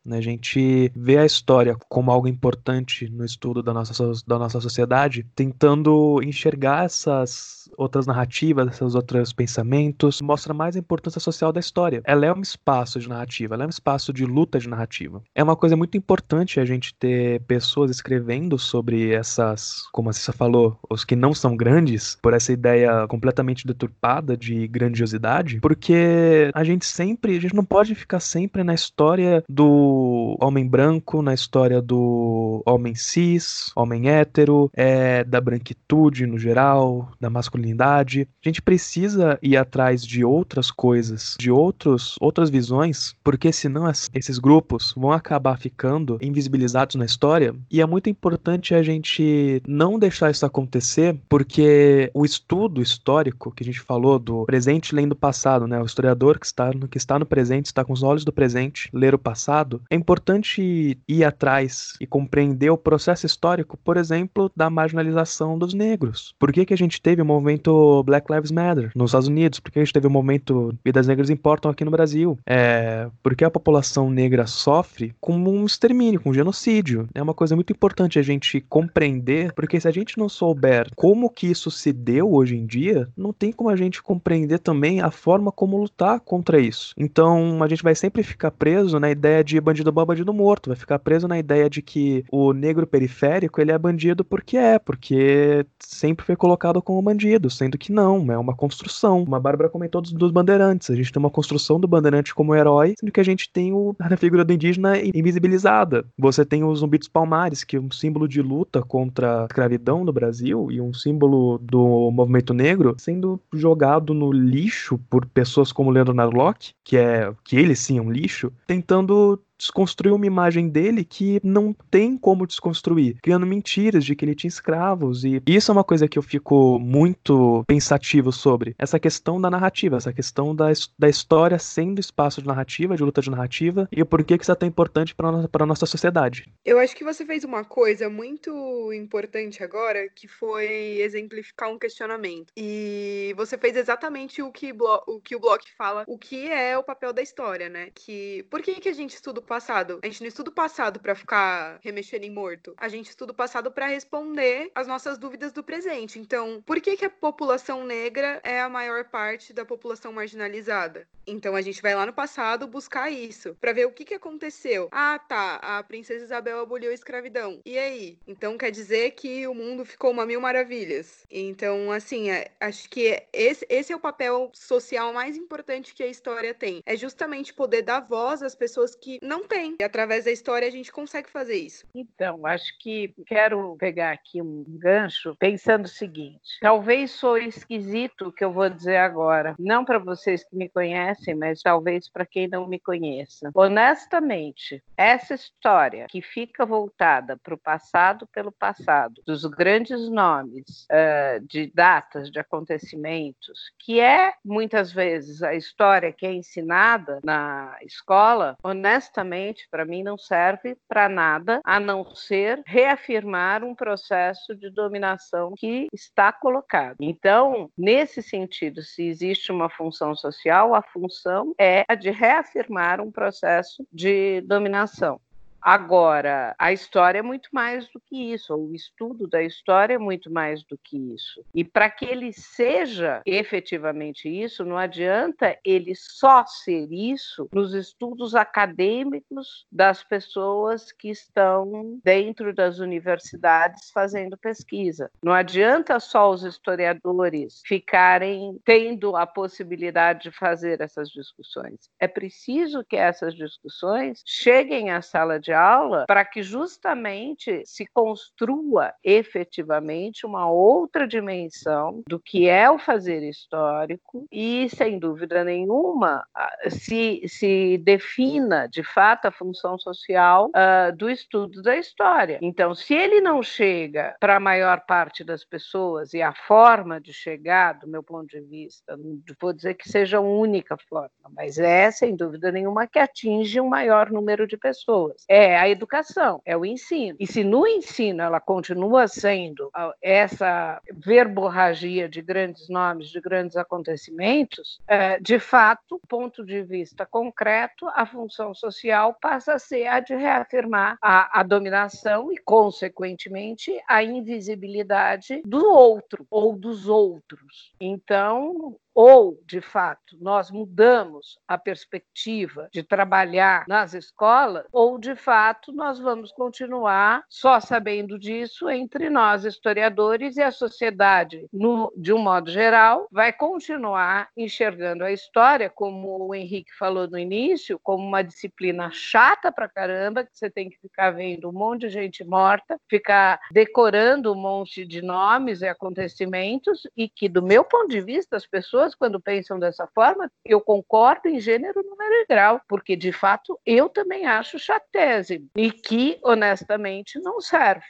Né? A gente vê a história como algo importante no estudo da nossa, da nossa sociedade, tentando enxergar essas outras narrativas, esses outros pensamentos, mostra mais a importância social da história. Ela é um espaço de narrativa, ela é um espaço de luta de narrativa. É uma coisa muito importante a gente ter pessoas escrevendo sobre essas, como a Cissa falou, os que não são grandes, por essa ideia completamente deturpada de grandiosidade, porque a gente sempre, a gente não pode ficar sempre na história do homem branco, na história do homem cis, homem hétero, é, da branquitude no geral, da masculinidade. A gente precisa ir atrás de outras coisas, de outros, outras visões, porque senão esses grupos vão acabar ficando invisibilizados na história. E é muito importante a gente não deixar isso acontecer, porque o estudo histórico que a gente falou do presente lendo o passado, né? O historiador que está no, que está no presente, está com os olhos do presente, ler o passado, é importante ir atrás e compreender o processo histórico, por exemplo, da marginalização dos negros. Por que, que a gente teve o movimento Black Lives Matter nos Estados Unidos? Por que a gente teve o movimento Vidas Negras Importam aqui no Brasil? É, porque a população negra sofre com um extermínio, com um genocídio. É uma coisa muito importante a gente compreender, porque se a gente não souber como que isso se deu hoje em dia, não tem como a gente compreender também a forma como lutar contra isso. Então a gente vai sempre ficar preso na ideia de bandido bom, bandido morto. Vai ficar preso na ideia de que o negro periférico ele é bandido porque é, porque sempre foi colocado como bandido, sendo que não, é uma construção. Uma Bárbara comentou dos, dos bandeirantes. A gente tem uma construção do bandeirante como herói, sendo que a gente tem o, a figura do indígena invisibilizada. Você tem os Zumbi dos Palmares, que é um símbolo de luta contra a escravidão no Brasil e um símbolo do movimento negro, sendo jogado no lixo por pessoas como Leandro Narlock, que é que ele sim é um lixo, tentando desconstruiu uma imagem dele que não tem como desconstruir, criando mentiras de que ele tinha escravos. E isso é uma coisa que eu fico muito pensativo sobre. Essa questão da narrativa, essa questão da, da história sendo espaço de narrativa, de luta de narrativa, e porquê que isso é tão importante para a nossa sociedade. Eu acho que você fez uma coisa muito importante agora, que foi exemplificar um questionamento. E você fez exatamente o que, o que o Bloch fala, o que é o papel da história, né? Que por que, que a gente estuda passado. A gente não estuda o passado para ficar remexendo em morto. A gente estuda o passado para responder as nossas dúvidas do presente. Então, por que, que a população negra é a maior parte da população marginalizada? Então, a gente vai lá no passado buscar isso, para ver o que, que aconteceu. Ah, tá, a princesa Isabel aboliu a escravidão. E aí? Então, quer dizer que o mundo ficou uma mil maravilhas. Então, assim, é, acho que esse, esse é o papel social mais importante que a história tem. É justamente poder dar voz às pessoas que não têm. E através da história a gente consegue fazer isso. Então, acho que quero pegar aqui um gancho pensando o seguinte: talvez sou esquisito o que eu vou dizer agora, não para vocês que me conhecem, mas talvez para quem não me conheça. Honestamente, essa história que fica voltada para o passado pelo passado, dos grandes nomes, uh, de datas, de acontecimentos, que é muitas vezes a história que é ensinada na escola, honestamente, para mim não serve para nada a não ser reafirmar um processo de dominação que está colocado. Então, nesse sentido, se existe uma função social, a função é a de reafirmar um processo de dominação. Agora, a história é muito mais do que isso, o estudo da história é muito mais do que isso. E para que ele seja efetivamente isso, não adianta ele só ser isso nos estudos acadêmicos das pessoas que estão dentro das universidades fazendo pesquisa. Não adianta só os historiadores ficarem tendo a possibilidade de fazer essas discussões. É preciso que essas discussões cheguem à sala de de aula para que justamente se construa efetivamente uma outra dimensão do que é o fazer histórico e, sem dúvida nenhuma, se, se defina de fato a função social uh, do estudo da história. Então, se ele não chega para a maior parte das pessoas e a forma de chegar, do meu ponto de vista, não vou dizer que seja a única forma, mas é, sem dúvida nenhuma, que atinge um maior número de pessoas. É é a educação, é o ensino. E se no ensino ela continua sendo essa verborragia de grandes nomes, de grandes acontecimentos, é, de fato, ponto de vista concreto, a função social passa a ser a de reafirmar a, a dominação e, consequentemente, a invisibilidade do outro ou dos outros. Então, ou, de fato, nós mudamos a perspectiva de trabalhar nas escolas, ou, de fato, nós vamos continuar só sabendo disso entre nós, historiadores, e a sociedade, no, de um modo geral, vai continuar enxergando a história, como o Henrique falou no início, como uma disciplina chata pra caramba, que você tem que ficar vendo um monte de gente morta, ficar decorando um monte de nomes e acontecimentos, e que, do meu ponto de vista, as pessoas pessoas, quando pensam dessa forma, eu concordo em gênero, número e grau, porque, de fato, eu também acho chatésimo e que, honestamente, não serve.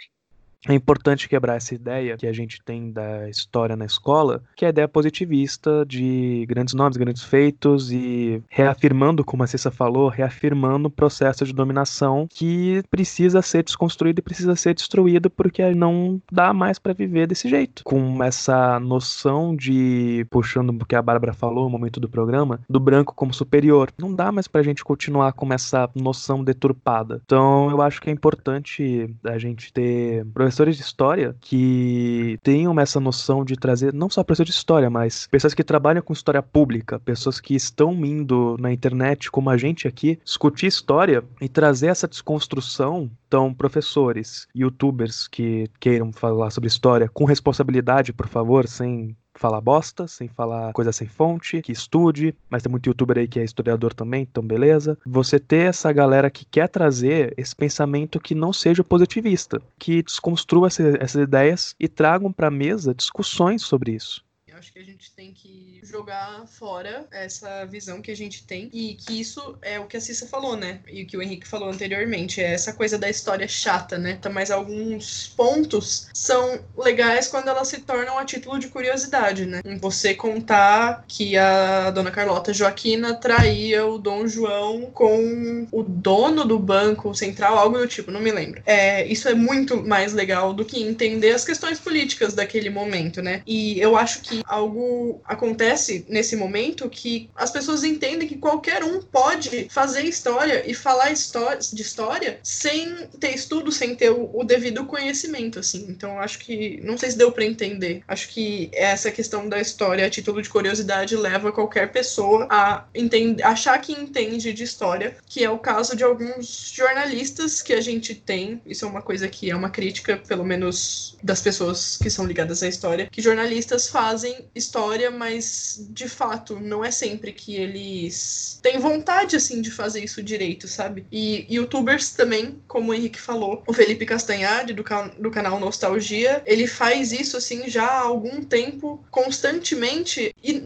É importante quebrar essa ideia que a gente tem da história na escola, que é a ideia positivista de grandes nomes, grandes feitos e reafirmando, como a Cissa falou, reafirmando o processo de dominação que precisa ser desconstruído e precisa ser destruído porque não dá mais para viver desse jeito. Com essa noção de, puxando o que a Bárbara falou no momento do programa, do branco como superior. Não dá mais pra gente continuar com essa noção deturpada. Então eu acho que é importante a gente ter professores de história que tenham essa noção de trazer, não só professores de história, mas pessoas que trabalham com história pública, pessoas que estão indo na internet, como a gente aqui, discutir história e trazer essa desconstrução. Então, professores, youtubers que queiram falar sobre história com responsabilidade, por favor, sem falar bosta, sem falar coisa sem fonte, que estude, mas tem muito youtuber aí que é historiador também, então beleza. Você ter essa galera que quer trazer esse pensamento que não seja positivista, que desconstrua essas ideias e tragam para mesa discussões sobre isso acho que a gente tem que jogar fora essa visão que a gente tem e que isso é o que a Cissa falou, né? E o que o Henrique falou anteriormente, é essa coisa da história chata, né? Tá, mas alguns pontos são legais quando elas se tornam a título de curiosidade, né? Você contar que a dona Carlota Joaquina traía o Dom João com o dono do banco central, algo do tipo, não me lembro. É, isso é muito mais legal do que entender as questões políticas daquele momento, né? E eu acho que algo acontece nesse momento que as pessoas entendem que qualquer um pode fazer história e falar de história sem ter estudo, sem ter o, o devido conhecimento, assim. Então, acho que, não sei se deu para entender. Acho que essa questão da história a título de curiosidade leva qualquer pessoa a entender, achar que entende de história, que é o caso de alguns jornalistas que a gente tem. Isso é uma coisa que é uma crítica, pelo menos das pessoas que são ligadas à história, que jornalistas fazem história, mas de fato não é sempre que eles têm vontade assim de fazer isso direito, sabe? E youtubers também, como o Henrique falou, o Felipe Castanhari do, can do canal Nostalgia, ele faz isso assim já há algum tempo, constantemente, e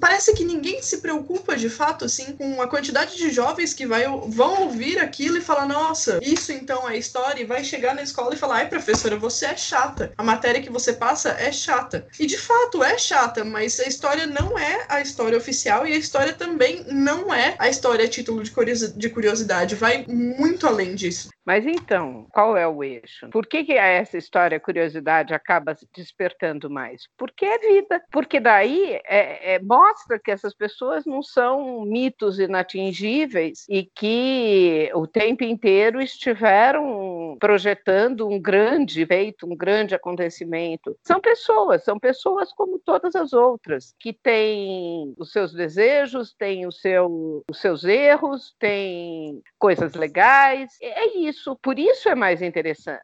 parece que ninguém se preocupa de fato assim com a quantidade de jovens que vai, vão ouvir aquilo e falar: "Nossa, isso então é história", e vai chegar na escola e falar: "Ai, professora, você é chata. A matéria que você passa é chata". E de fato é chata, mas a história não é a história oficial e a história também não é a história a título de curiosidade, vai muito além disso. Mas então, qual é o eixo? Por que, que essa história, curiosidade, acaba despertando mais? Porque é vida. Porque daí é, é, mostra que essas pessoas não são mitos inatingíveis e que o tempo inteiro estiveram projetando um grande feito, um grande acontecimento. São pessoas, são pessoas como todas as outras, que têm os seus desejos, têm o seu, os seus erros, têm coisas legais. É isso isso, por isso é mais interessante.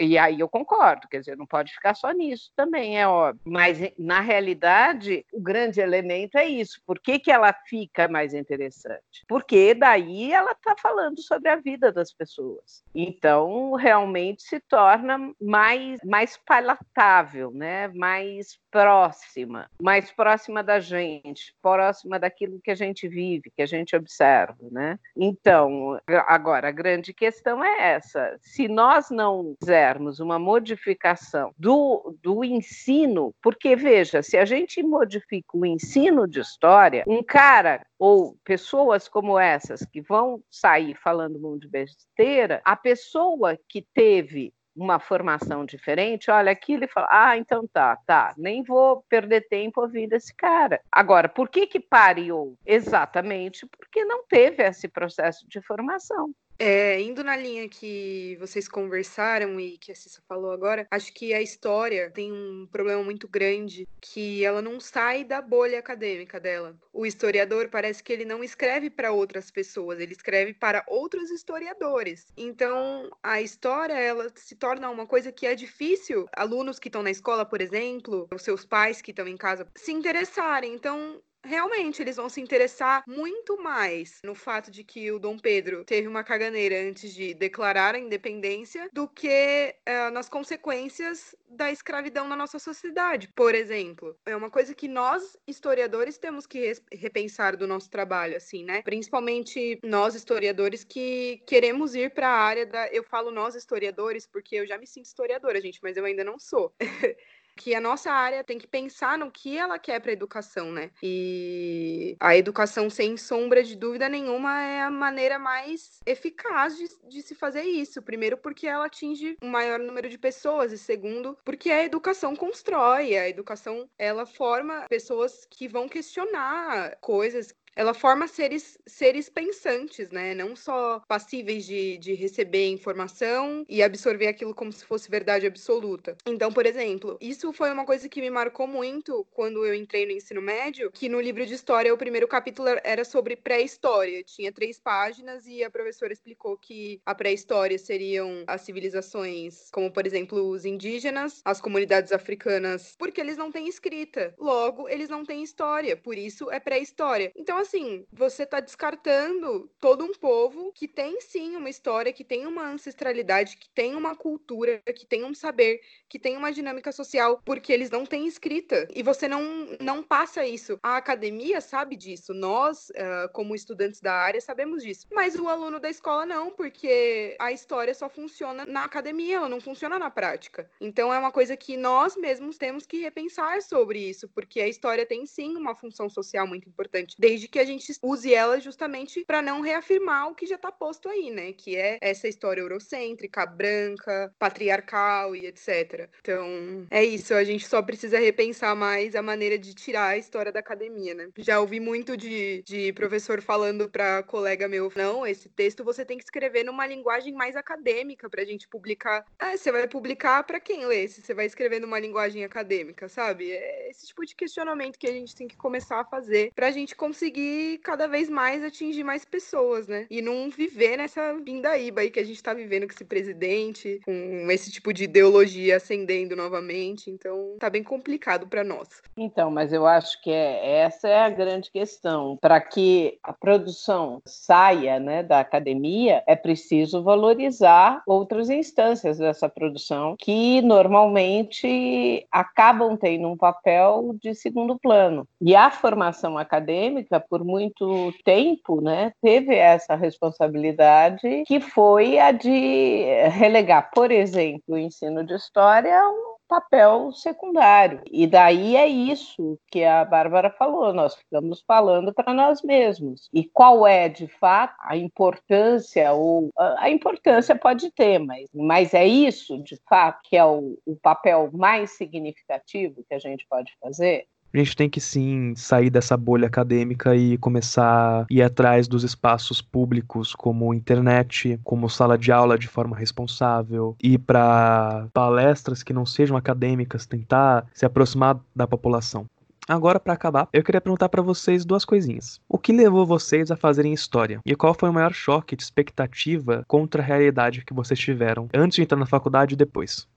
E aí eu concordo, quer dizer, não pode ficar só nisso também, é óbvio. Mas na realidade, o grande elemento é isso. Por que, que ela fica mais interessante? Porque daí ela está falando sobre a vida das pessoas. Então, realmente se torna mais, mais palatável, né? mais próxima, mais próxima da gente, próxima daquilo que a gente vive, que a gente observa. Né? Então, agora, a grande questão é essa: se nós não fizermos uma modificação do, do ensino, porque veja, se a gente modifica o ensino de história, um cara ou pessoas como essas que vão sair falando um monte de besteira, a pessoa que teve uma formação diferente, olha aquilo e fala: ah, então tá, tá, nem vou perder tempo ouvindo esse cara. Agora, por que que pariu? Exatamente porque não teve esse processo de formação. É, indo na linha que vocês conversaram e que a Cissa falou agora, acho que a história tem um problema muito grande que ela não sai da bolha acadêmica dela. O historiador parece que ele não escreve para outras pessoas, ele escreve para outros historiadores. Então, a história ela se torna uma coisa que é difícil alunos que estão na escola, por exemplo, os seus pais que estão em casa se interessarem. Então, realmente eles vão se interessar muito mais no fato de que o Dom Pedro teve uma caganeira antes de declarar a independência do que uh, nas consequências da escravidão na nossa sociedade, por exemplo. É uma coisa que nós, historiadores, temos que repensar do nosso trabalho, assim, né? Principalmente nós, historiadores, que queremos ir para a área da. Eu falo nós, historiadores, porque eu já me sinto historiadora, gente, mas eu ainda não sou. que a nossa área tem que pensar no que ela quer para a educação, né? E a educação, sem sombra de dúvida nenhuma, é a maneira mais eficaz de, de se fazer isso. Primeiro, porque ela atinge um maior número de pessoas, e segundo, porque a educação constrói, a educação ela forma pessoas que vão questionar coisas ela forma seres, seres pensantes, né? Não só passíveis de, de receber informação e absorver aquilo como se fosse verdade absoluta. Então, por exemplo, isso foi uma coisa que me marcou muito quando eu entrei no ensino médio, que no livro de história o primeiro capítulo era sobre pré-história. Tinha três páginas e a professora explicou que a pré-história seriam as civilizações, como por exemplo os indígenas, as comunidades africanas, porque eles não têm escrita. Logo, eles não têm história, por isso é pré-história. Então, assim, você está descartando todo um povo que tem sim uma história, que tem uma ancestralidade, que tem uma cultura, que tem um saber, que tem uma dinâmica social, porque eles não têm escrita. E você não, não passa isso. A academia sabe disso. Nós, uh, como estudantes da área, sabemos disso. Mas o aluno da escola não, porque a história só funciona na academia, ela não funciona na prática. Então é uma coisa que nós mesmos temos que repensar sobre isso, porque a história tem sim uma função social muito importante, desde que que a gente use ela justamente para não reafirmar o que já está posto aí, né? Que é essa história eurocêntrica, branca, patriarcal e etc. Então, é isso. A gente só precisa repensar mais a maneira de tirar a história da academia, né? Já ouvi muito de, de professor falando para colega meu, não, esse texto você tem que escrever numa linguagem mais acadêmica pra gente publicar. Ah, você vai publicar para quem lê? Se você vai escrever numa linguagem acadêmica, sabe? É esse tipo de questionamento que a gente tem que começar a fazer pra gente conseguir cada vez mais atingir mais pessoas, né? E não viver nessa vindaíba aí que a gente tá vivendo com esse presidente, com esse tipo de ideologia ascendendo novamente. Então, tá bem complicado para nós. Então, mas eu acho que é, essa é a grande questão. Para que a produção saia né, da academia, é preciso valorizar outras instâncias dessa produção que normalmente acabam tendo um papel de segundo plano. E a formação acadêmica, por muito tempo, né, teve essa responsabilidade que foi a de relegar, por exemplo, o ensino de história papel secundário. E daí é isso que a Bárbara falou, nós ficamos falando para nós mesmos. E qual é, de fato, a importância, ou a importância pode ter, mas, mas é isso, de fato, que é o, o papel mais significativo que a gente pode fazer? A gente tem que sim sair dessa bolha acadêmica e começar a ir atrás dos espaços públicos, como internet, como sala de aula de forma responsável, ir para palestras que não sejam acadêmicas, tentar se aproximar da população. Agora, para acabar, eu queria perguntar para vocês duas coisinhas. O que levou vocês a fazerem história? E qual foi o maior choque de expectativa contra a realidade que vocês tiveram antes de entrar na faculdade e depois?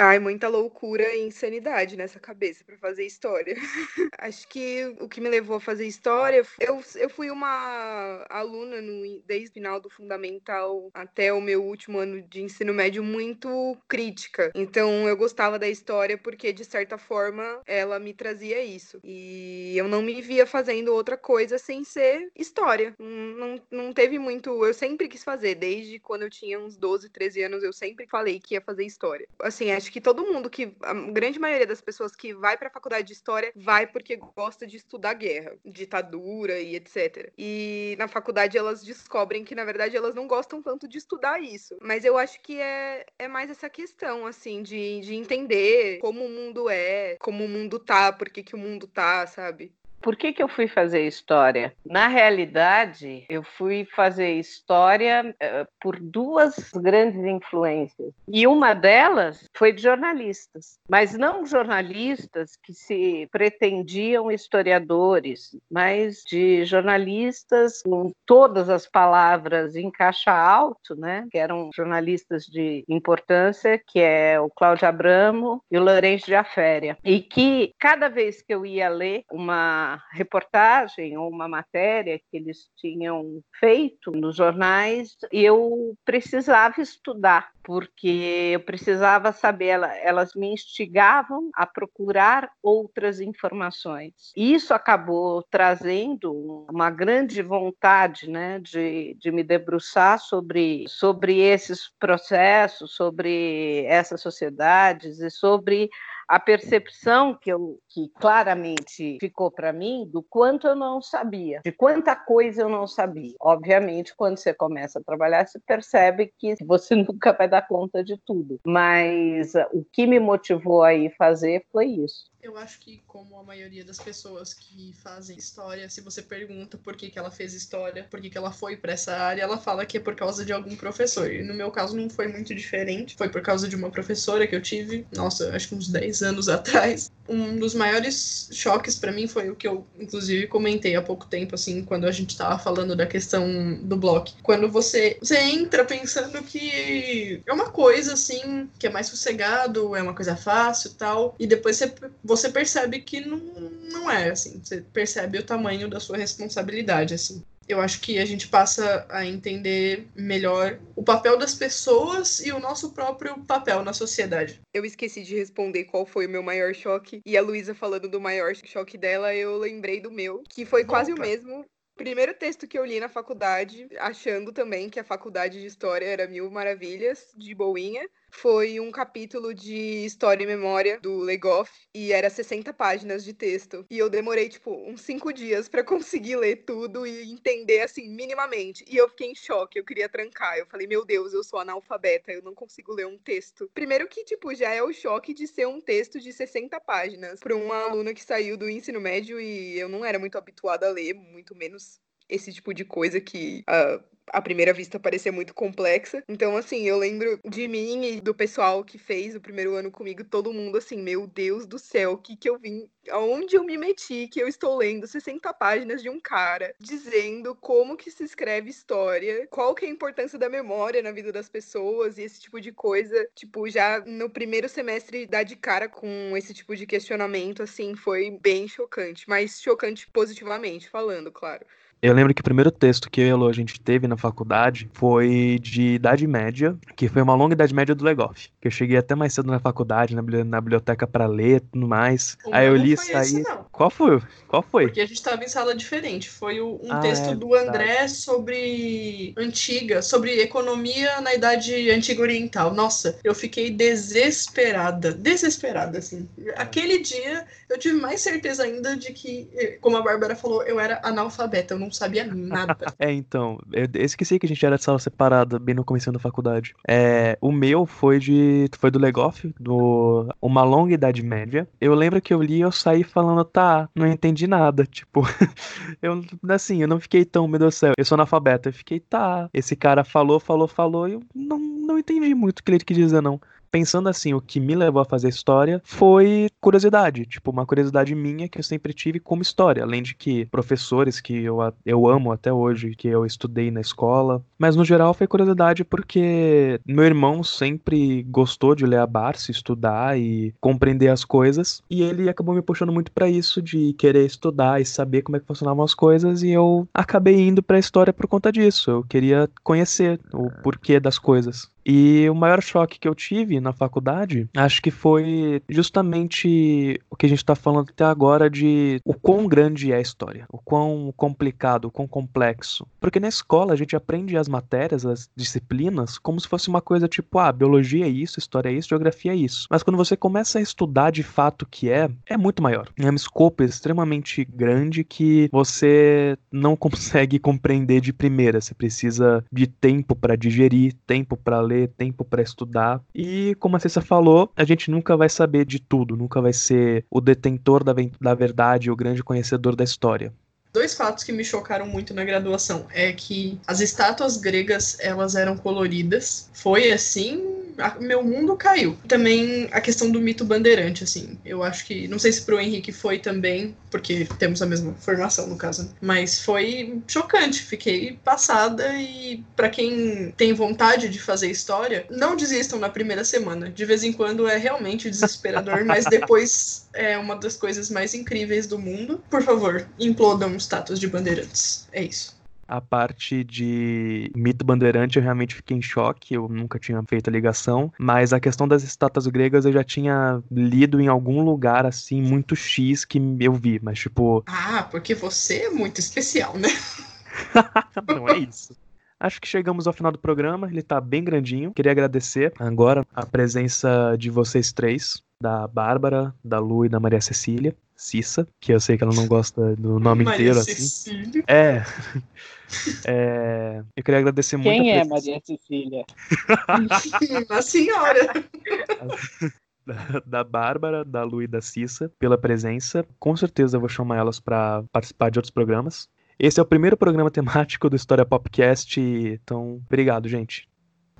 Ai, muita loucura e insanidade nessa cabeça para fazer história. Acho que o que me levou a fazer história, eu, eu fui uma aluna no, desde o final do fundamental até o meu último ano de ensino médio muito crítica. Então eu gostava da história porque de certa forma ela me trazia isso. E eu não me via fazendo outra coisa sem ser história. Não, não, teve muito, eu sempre quis fazer, desde quando eu tinha uns 12, 13 anos, eu sempre falei que ia fazer história. Assim, acho acho que todo mundo que a grande maioria das pessoas que vai para a faculdade de história vai porque gosta de estudar guerra, ditadura e etc. E na faculdade elas descobrem que na verdade elas não gostam tanto de estudar isso. Mas eu acho que é, é mais essa questão assim de, de entender como o mundo é, como o mundo tá, por que, que o mundo tá, sabe? Por que, que eu fui fazer história? Na realidade, eu fui fazer história uh, por duas grandes influências. E uma delas foi de jornalistas, mas não jornalistas que se pretendiam historiadores, mas de jornalistas com todas as palavras em caixa alto, né? que eram jornalistas de importância, que é o Cláudio Abramo e o Lourenço de Aféria. E que cada vez que eu ia ler uma reportagem ou uma matéria que eles tinham feito nos jornais, eu precisava estudar, porque eu precisava saber, elas me instigavam a procurar outras informações. Isso acabou trazendo uma grande vontade né, de, de me debruçar sobre, sobre esses processos, sobre essas sociedades e sobre a percepção que, eu, que claramente ficou para mim do quanto eu não sabia, de quanta coisa eu não sabia. Obviamente, quando você começa a trabalhar, você percebe que você nunca vai dar conta de tudo. Mas o que me motivou a ir fazer foi isso. Eu acho que, como a maioria das pessoas que fazem história, se você pergunta por que, que ela fez história, por que, que ela foi para essa área, ela fala que é por causa de algum professor. E no meu caso não foi muito diferente. Foi por causa de uma professora que eu tive, nossa, acho que uns 10 anos atrás. Um dos maiores choques para mim foi o que eu, inclusive, comentei há pouco tempo, assim, quando a gente tava falando da questão do bloco. Quando você, você entra pensando que é uma coisa, assim, que é mais sossegado, é uma coisa fácil tal, e depois você você percebe que não, não é, assim. Você percebe o tamanho da sua responsabilidade, assim. Eu acho que a gente passa a entender melhor o papel das pessoas e o nosso próprio papel na sociedade. Eu esqueci de responder qual foi o meu maior choque. E a Luísa falando do maior choque dela, eu lembrei do meu, que foi Opa. quase o mesmo, primeiro texto que eu li na faculdade, achando também que a faculdade de história era mil maravilhas, de boinha. Foi um capítulo de História e Memória do Legoff e era 60 páginas de texto. E eu demorei, tipo, uns cinco dias para conseguir ler tudo e entender, assim, minimamente. E eu fiquei em choque, eu queria trancar. Eu falei, meu Deus, eu sou analfabeta, eu não consigo ler um texto. Primeiro que, tipo, já é o choque de ser um texto de 60 páginas para uma aluna que saiu do ensino médio e eu não era muito habituada a ler, muito menos esse tipo de coisa que uh, à primeira vista parecia muito complexa. Então, assim, eu lembro de mim e do pessoal que fez o primeiro ano comigo, todo mundo assim, meu Deus do céu, o que que eu vim, aonde eu me meti, que eu estou lendo 60 páginas de um cara dizendo como que se escreve história, qual que é a importância da memória na vida das pessoas e esse tipo de coisa. Tipo, já no primeiro semestre dar de cara com esse tipo de questionamento, assim, foi bem chocante, mas chocante positivamente falando, claro. Eu lembro que o primeiro texto que eu e a Lu, a gente teve na faculdade foi de Idade Média, que foi uma longa Idade Média do Legoff. Que eu cheguei até mais cedo na faculdade, na, biblioteca para ler e tudo mais. O Aí eu li e esse, não. Qual foi? Qual foi? Porque a gente estava em sala diferente. Foi o- um Ah, texto é do. André sobre antiga, sobre economia na idade antiga oriental. Nossa, eu fiquei desesperada, desesperada assim. Aquele dia eu tive mais certeza ainda de que, eh, como a Bárbara falou, eu era analfabeta, eu não sabia nada. É, então, eu esqueci que a gente era de sala separada bem no começo da faculdade. É, o meu foi de foi do Legoff, do Uma Longa Idade Média. Eu lembro que eu li e eu saí falando, tá, não entendi nada, tipo, eu assim, eu não fiquei tão, meu Deus do céu, eu sou analfabeto, eu fiquei, tá, esse cara falou, falou, falou, e eu não, não entendi muito o que ele quis dizer, não. Pensando assim, o que me levou a fazer história foi curiosidade, tipo, uma curiosidade minha que eu sempre tive como história, além de que professores que eu, eu amo até hoje, que eu estudei na escola, mas no geral foi curiosidade porque meu irmão sempre gostou de ler a Barça, estudar e compreender as coisas, e ele acabou me puxando muito pra isso de querer estudar e saber como é que funcionavam as coisas, e eu acabei indo pra história por conta disso. Eu queria conhecer o porquê das coisas. E o maior choque que eu tive na faculdade, acho que foi justamente o que a gente tá falando até agora de o quão grande é a história, o quão complicado, o quão complexo. Porque na escola a gente aprende as matérias, as disciplinas, como se fosse uma coisa tipo, ah, biologia é isso, história é isso, geografia é isso. Mas quando você começa a estudar de fato o que é, é muito maior. É um escopo extremamente grande que você não consegue compreender de primeira. Você precisa de tempo para digerir, tempo para ler, tempo para estudar. E como a Cissa falou, a gente nunca vai saber de tudo, nunca vai ser o detentor da, da verdade, o grande conhecedor da história. Dois fatos que me chocaram muito na graduação é que as estátuas gregas elas eram coloridas. Foi assim, meu mundo caiu. Também a questão do mito bandeirante, assim. Eu acho que não sei se pro Henrique foi também, porque temos a mesma formação no caso, né? mas foi chocante. Fiquei passada e pra quem tem vontade de fazer história, não desistam na primeira semana. De vez em quando é realmente desesperador, mas depois é uma das coisas mais incríveis do mundo. Por favor, implodam estátuas de bandeirantes. É isso. A parte de mito bandeirante eu realmente fiquei em choque, eu nunca tinha feito a ligação, mas a questão das estátuas gregas eu já tinha lido em algum lugar assim, muito X que eu vi, mas tipo, Ah, porque você é muito especial, né? não é isso. Acho que chegamos ao final do programa, ele tá bem grandinho. Queria agradecer agora a presença de vocês três, da Bárbara, da Lu e da Maria Cecília, Cissa, que eu sei que ela não gosta do nome Maria inteiro assim. Cecília. É. É, eu queria agradecer muito Quem é Maria Cecília? A senhora. da, da Bárbara, da Lu e da Cissa pela presença. Com certeza eu vou chamar elas para participar de outros programas. Esse é o primeiro programa temático do História Popcast, então obrigado, gente.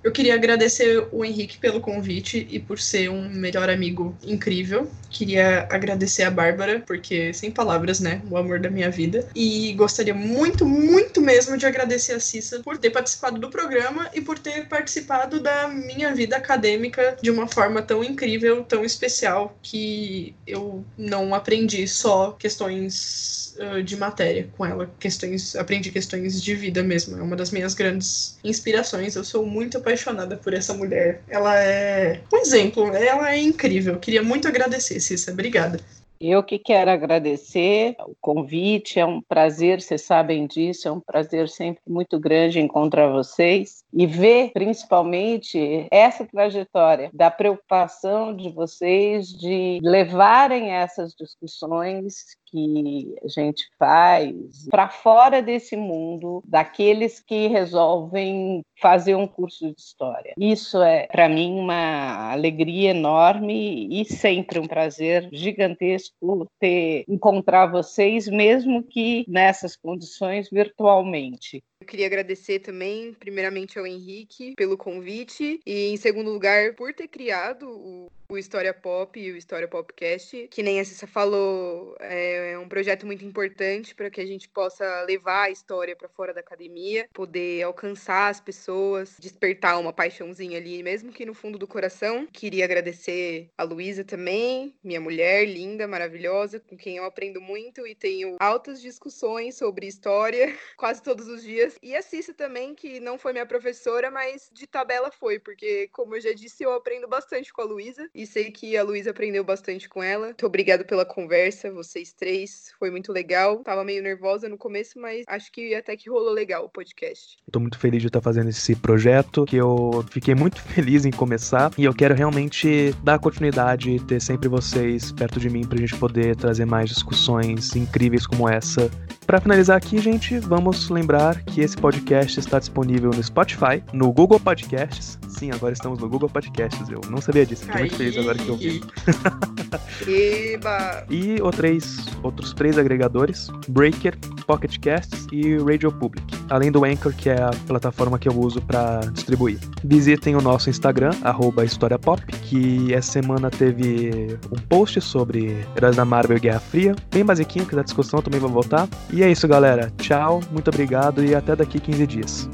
Eu queria agradecer o Henrique pelo convite e por ser um melhor amigo incrível. Queria agradecer a Bárbara, porque sem palavras, né? O amor da minha vida. E gostaria muito, muito mesmo de agradecer a Cissa por ter participado do programa e por ter participado da minha vida acadêmica de uma forma tão incrível, tão especial, que eu não aprendi só questões uh, de matéria com ela. Questões, aprendi questões de vida mesmo. É uma das minhas grandes inspirações. Eu sou muito apaixonada por essa mulher. Ela é um exemplo, ela é incrível. Queria muito agradecer, Cissa. Obrigada. Eu que quero agradecer o convite, é um prazer, vocês sabem disso, é um prazer sempre muito grande encontrar vocês e ver principalmente essa trajetória da preocupação de vocês de levarem essas discussões que a gente faz para fora desse mundo daqueles que resolvem fazer um curso de história. Isso é para mim uma alegria enorme e sempre um prazer gigantesco ter encontrar vocês mesmo que nessas condições virtualmente. Queria agradecer também, primeiramente ao Henrique pelo convite e, em segundo lugar, por ter criado o o História Pop e o História Popcast, que nem a Cissa falou, é um projeto muito importante para que a gente possa levar a história para fora da academia, poder alcançar as pessoas, despertar uma paixãozinha ali, mesmo que no fundo do coração. Queria agradecer a Luísa também, minha mulher linda, maravilhosa, com quem eu aprendo muito e tenho altas discussões sobre história quase todos os dias. E a Cissa também, que não foi minha professora, mas de tabela foi, porque, como eu já disse, eu aprendo bastante com a Luísa e sei que a Luísa aprendeu bastante com ela. Muito obrigada pela conversa, vocês três. Foi muito legal. Tava meio nervosa no começo, mas acho que até que rolou legal o podcast. Tô muito feliz de estar fazendo esse projeto, que eu fiquei muito feliz em começar e eu quero realmente dar continuidade e ter sempre vocês perto de mim pra gente poder trazer mais discussões incríveis como essa. Para finalizar aqui, gente, vamos lembrar que esse podcast está disponível no Spotify, no Google Podcasts. Sim, agora estamos no Google Podcasts. Eu não sabia disso. Fiquei muito feliz agora que eu vi. Eba! e outros, outros três agregadores: Breaker, Pocket Casts e Radio Public. Além do Anchor, que é a plataforma que eu uso para distribuir. Visitem o nosso Instagram, HistóriaPop, que essa semana teve um post sobre Heróis da Marvel e Guerra Fria. Bem basiquinho, que da discussão também vai voltar. E é isso, galera. Tchau, muito obrigado e até daqui 15 dias.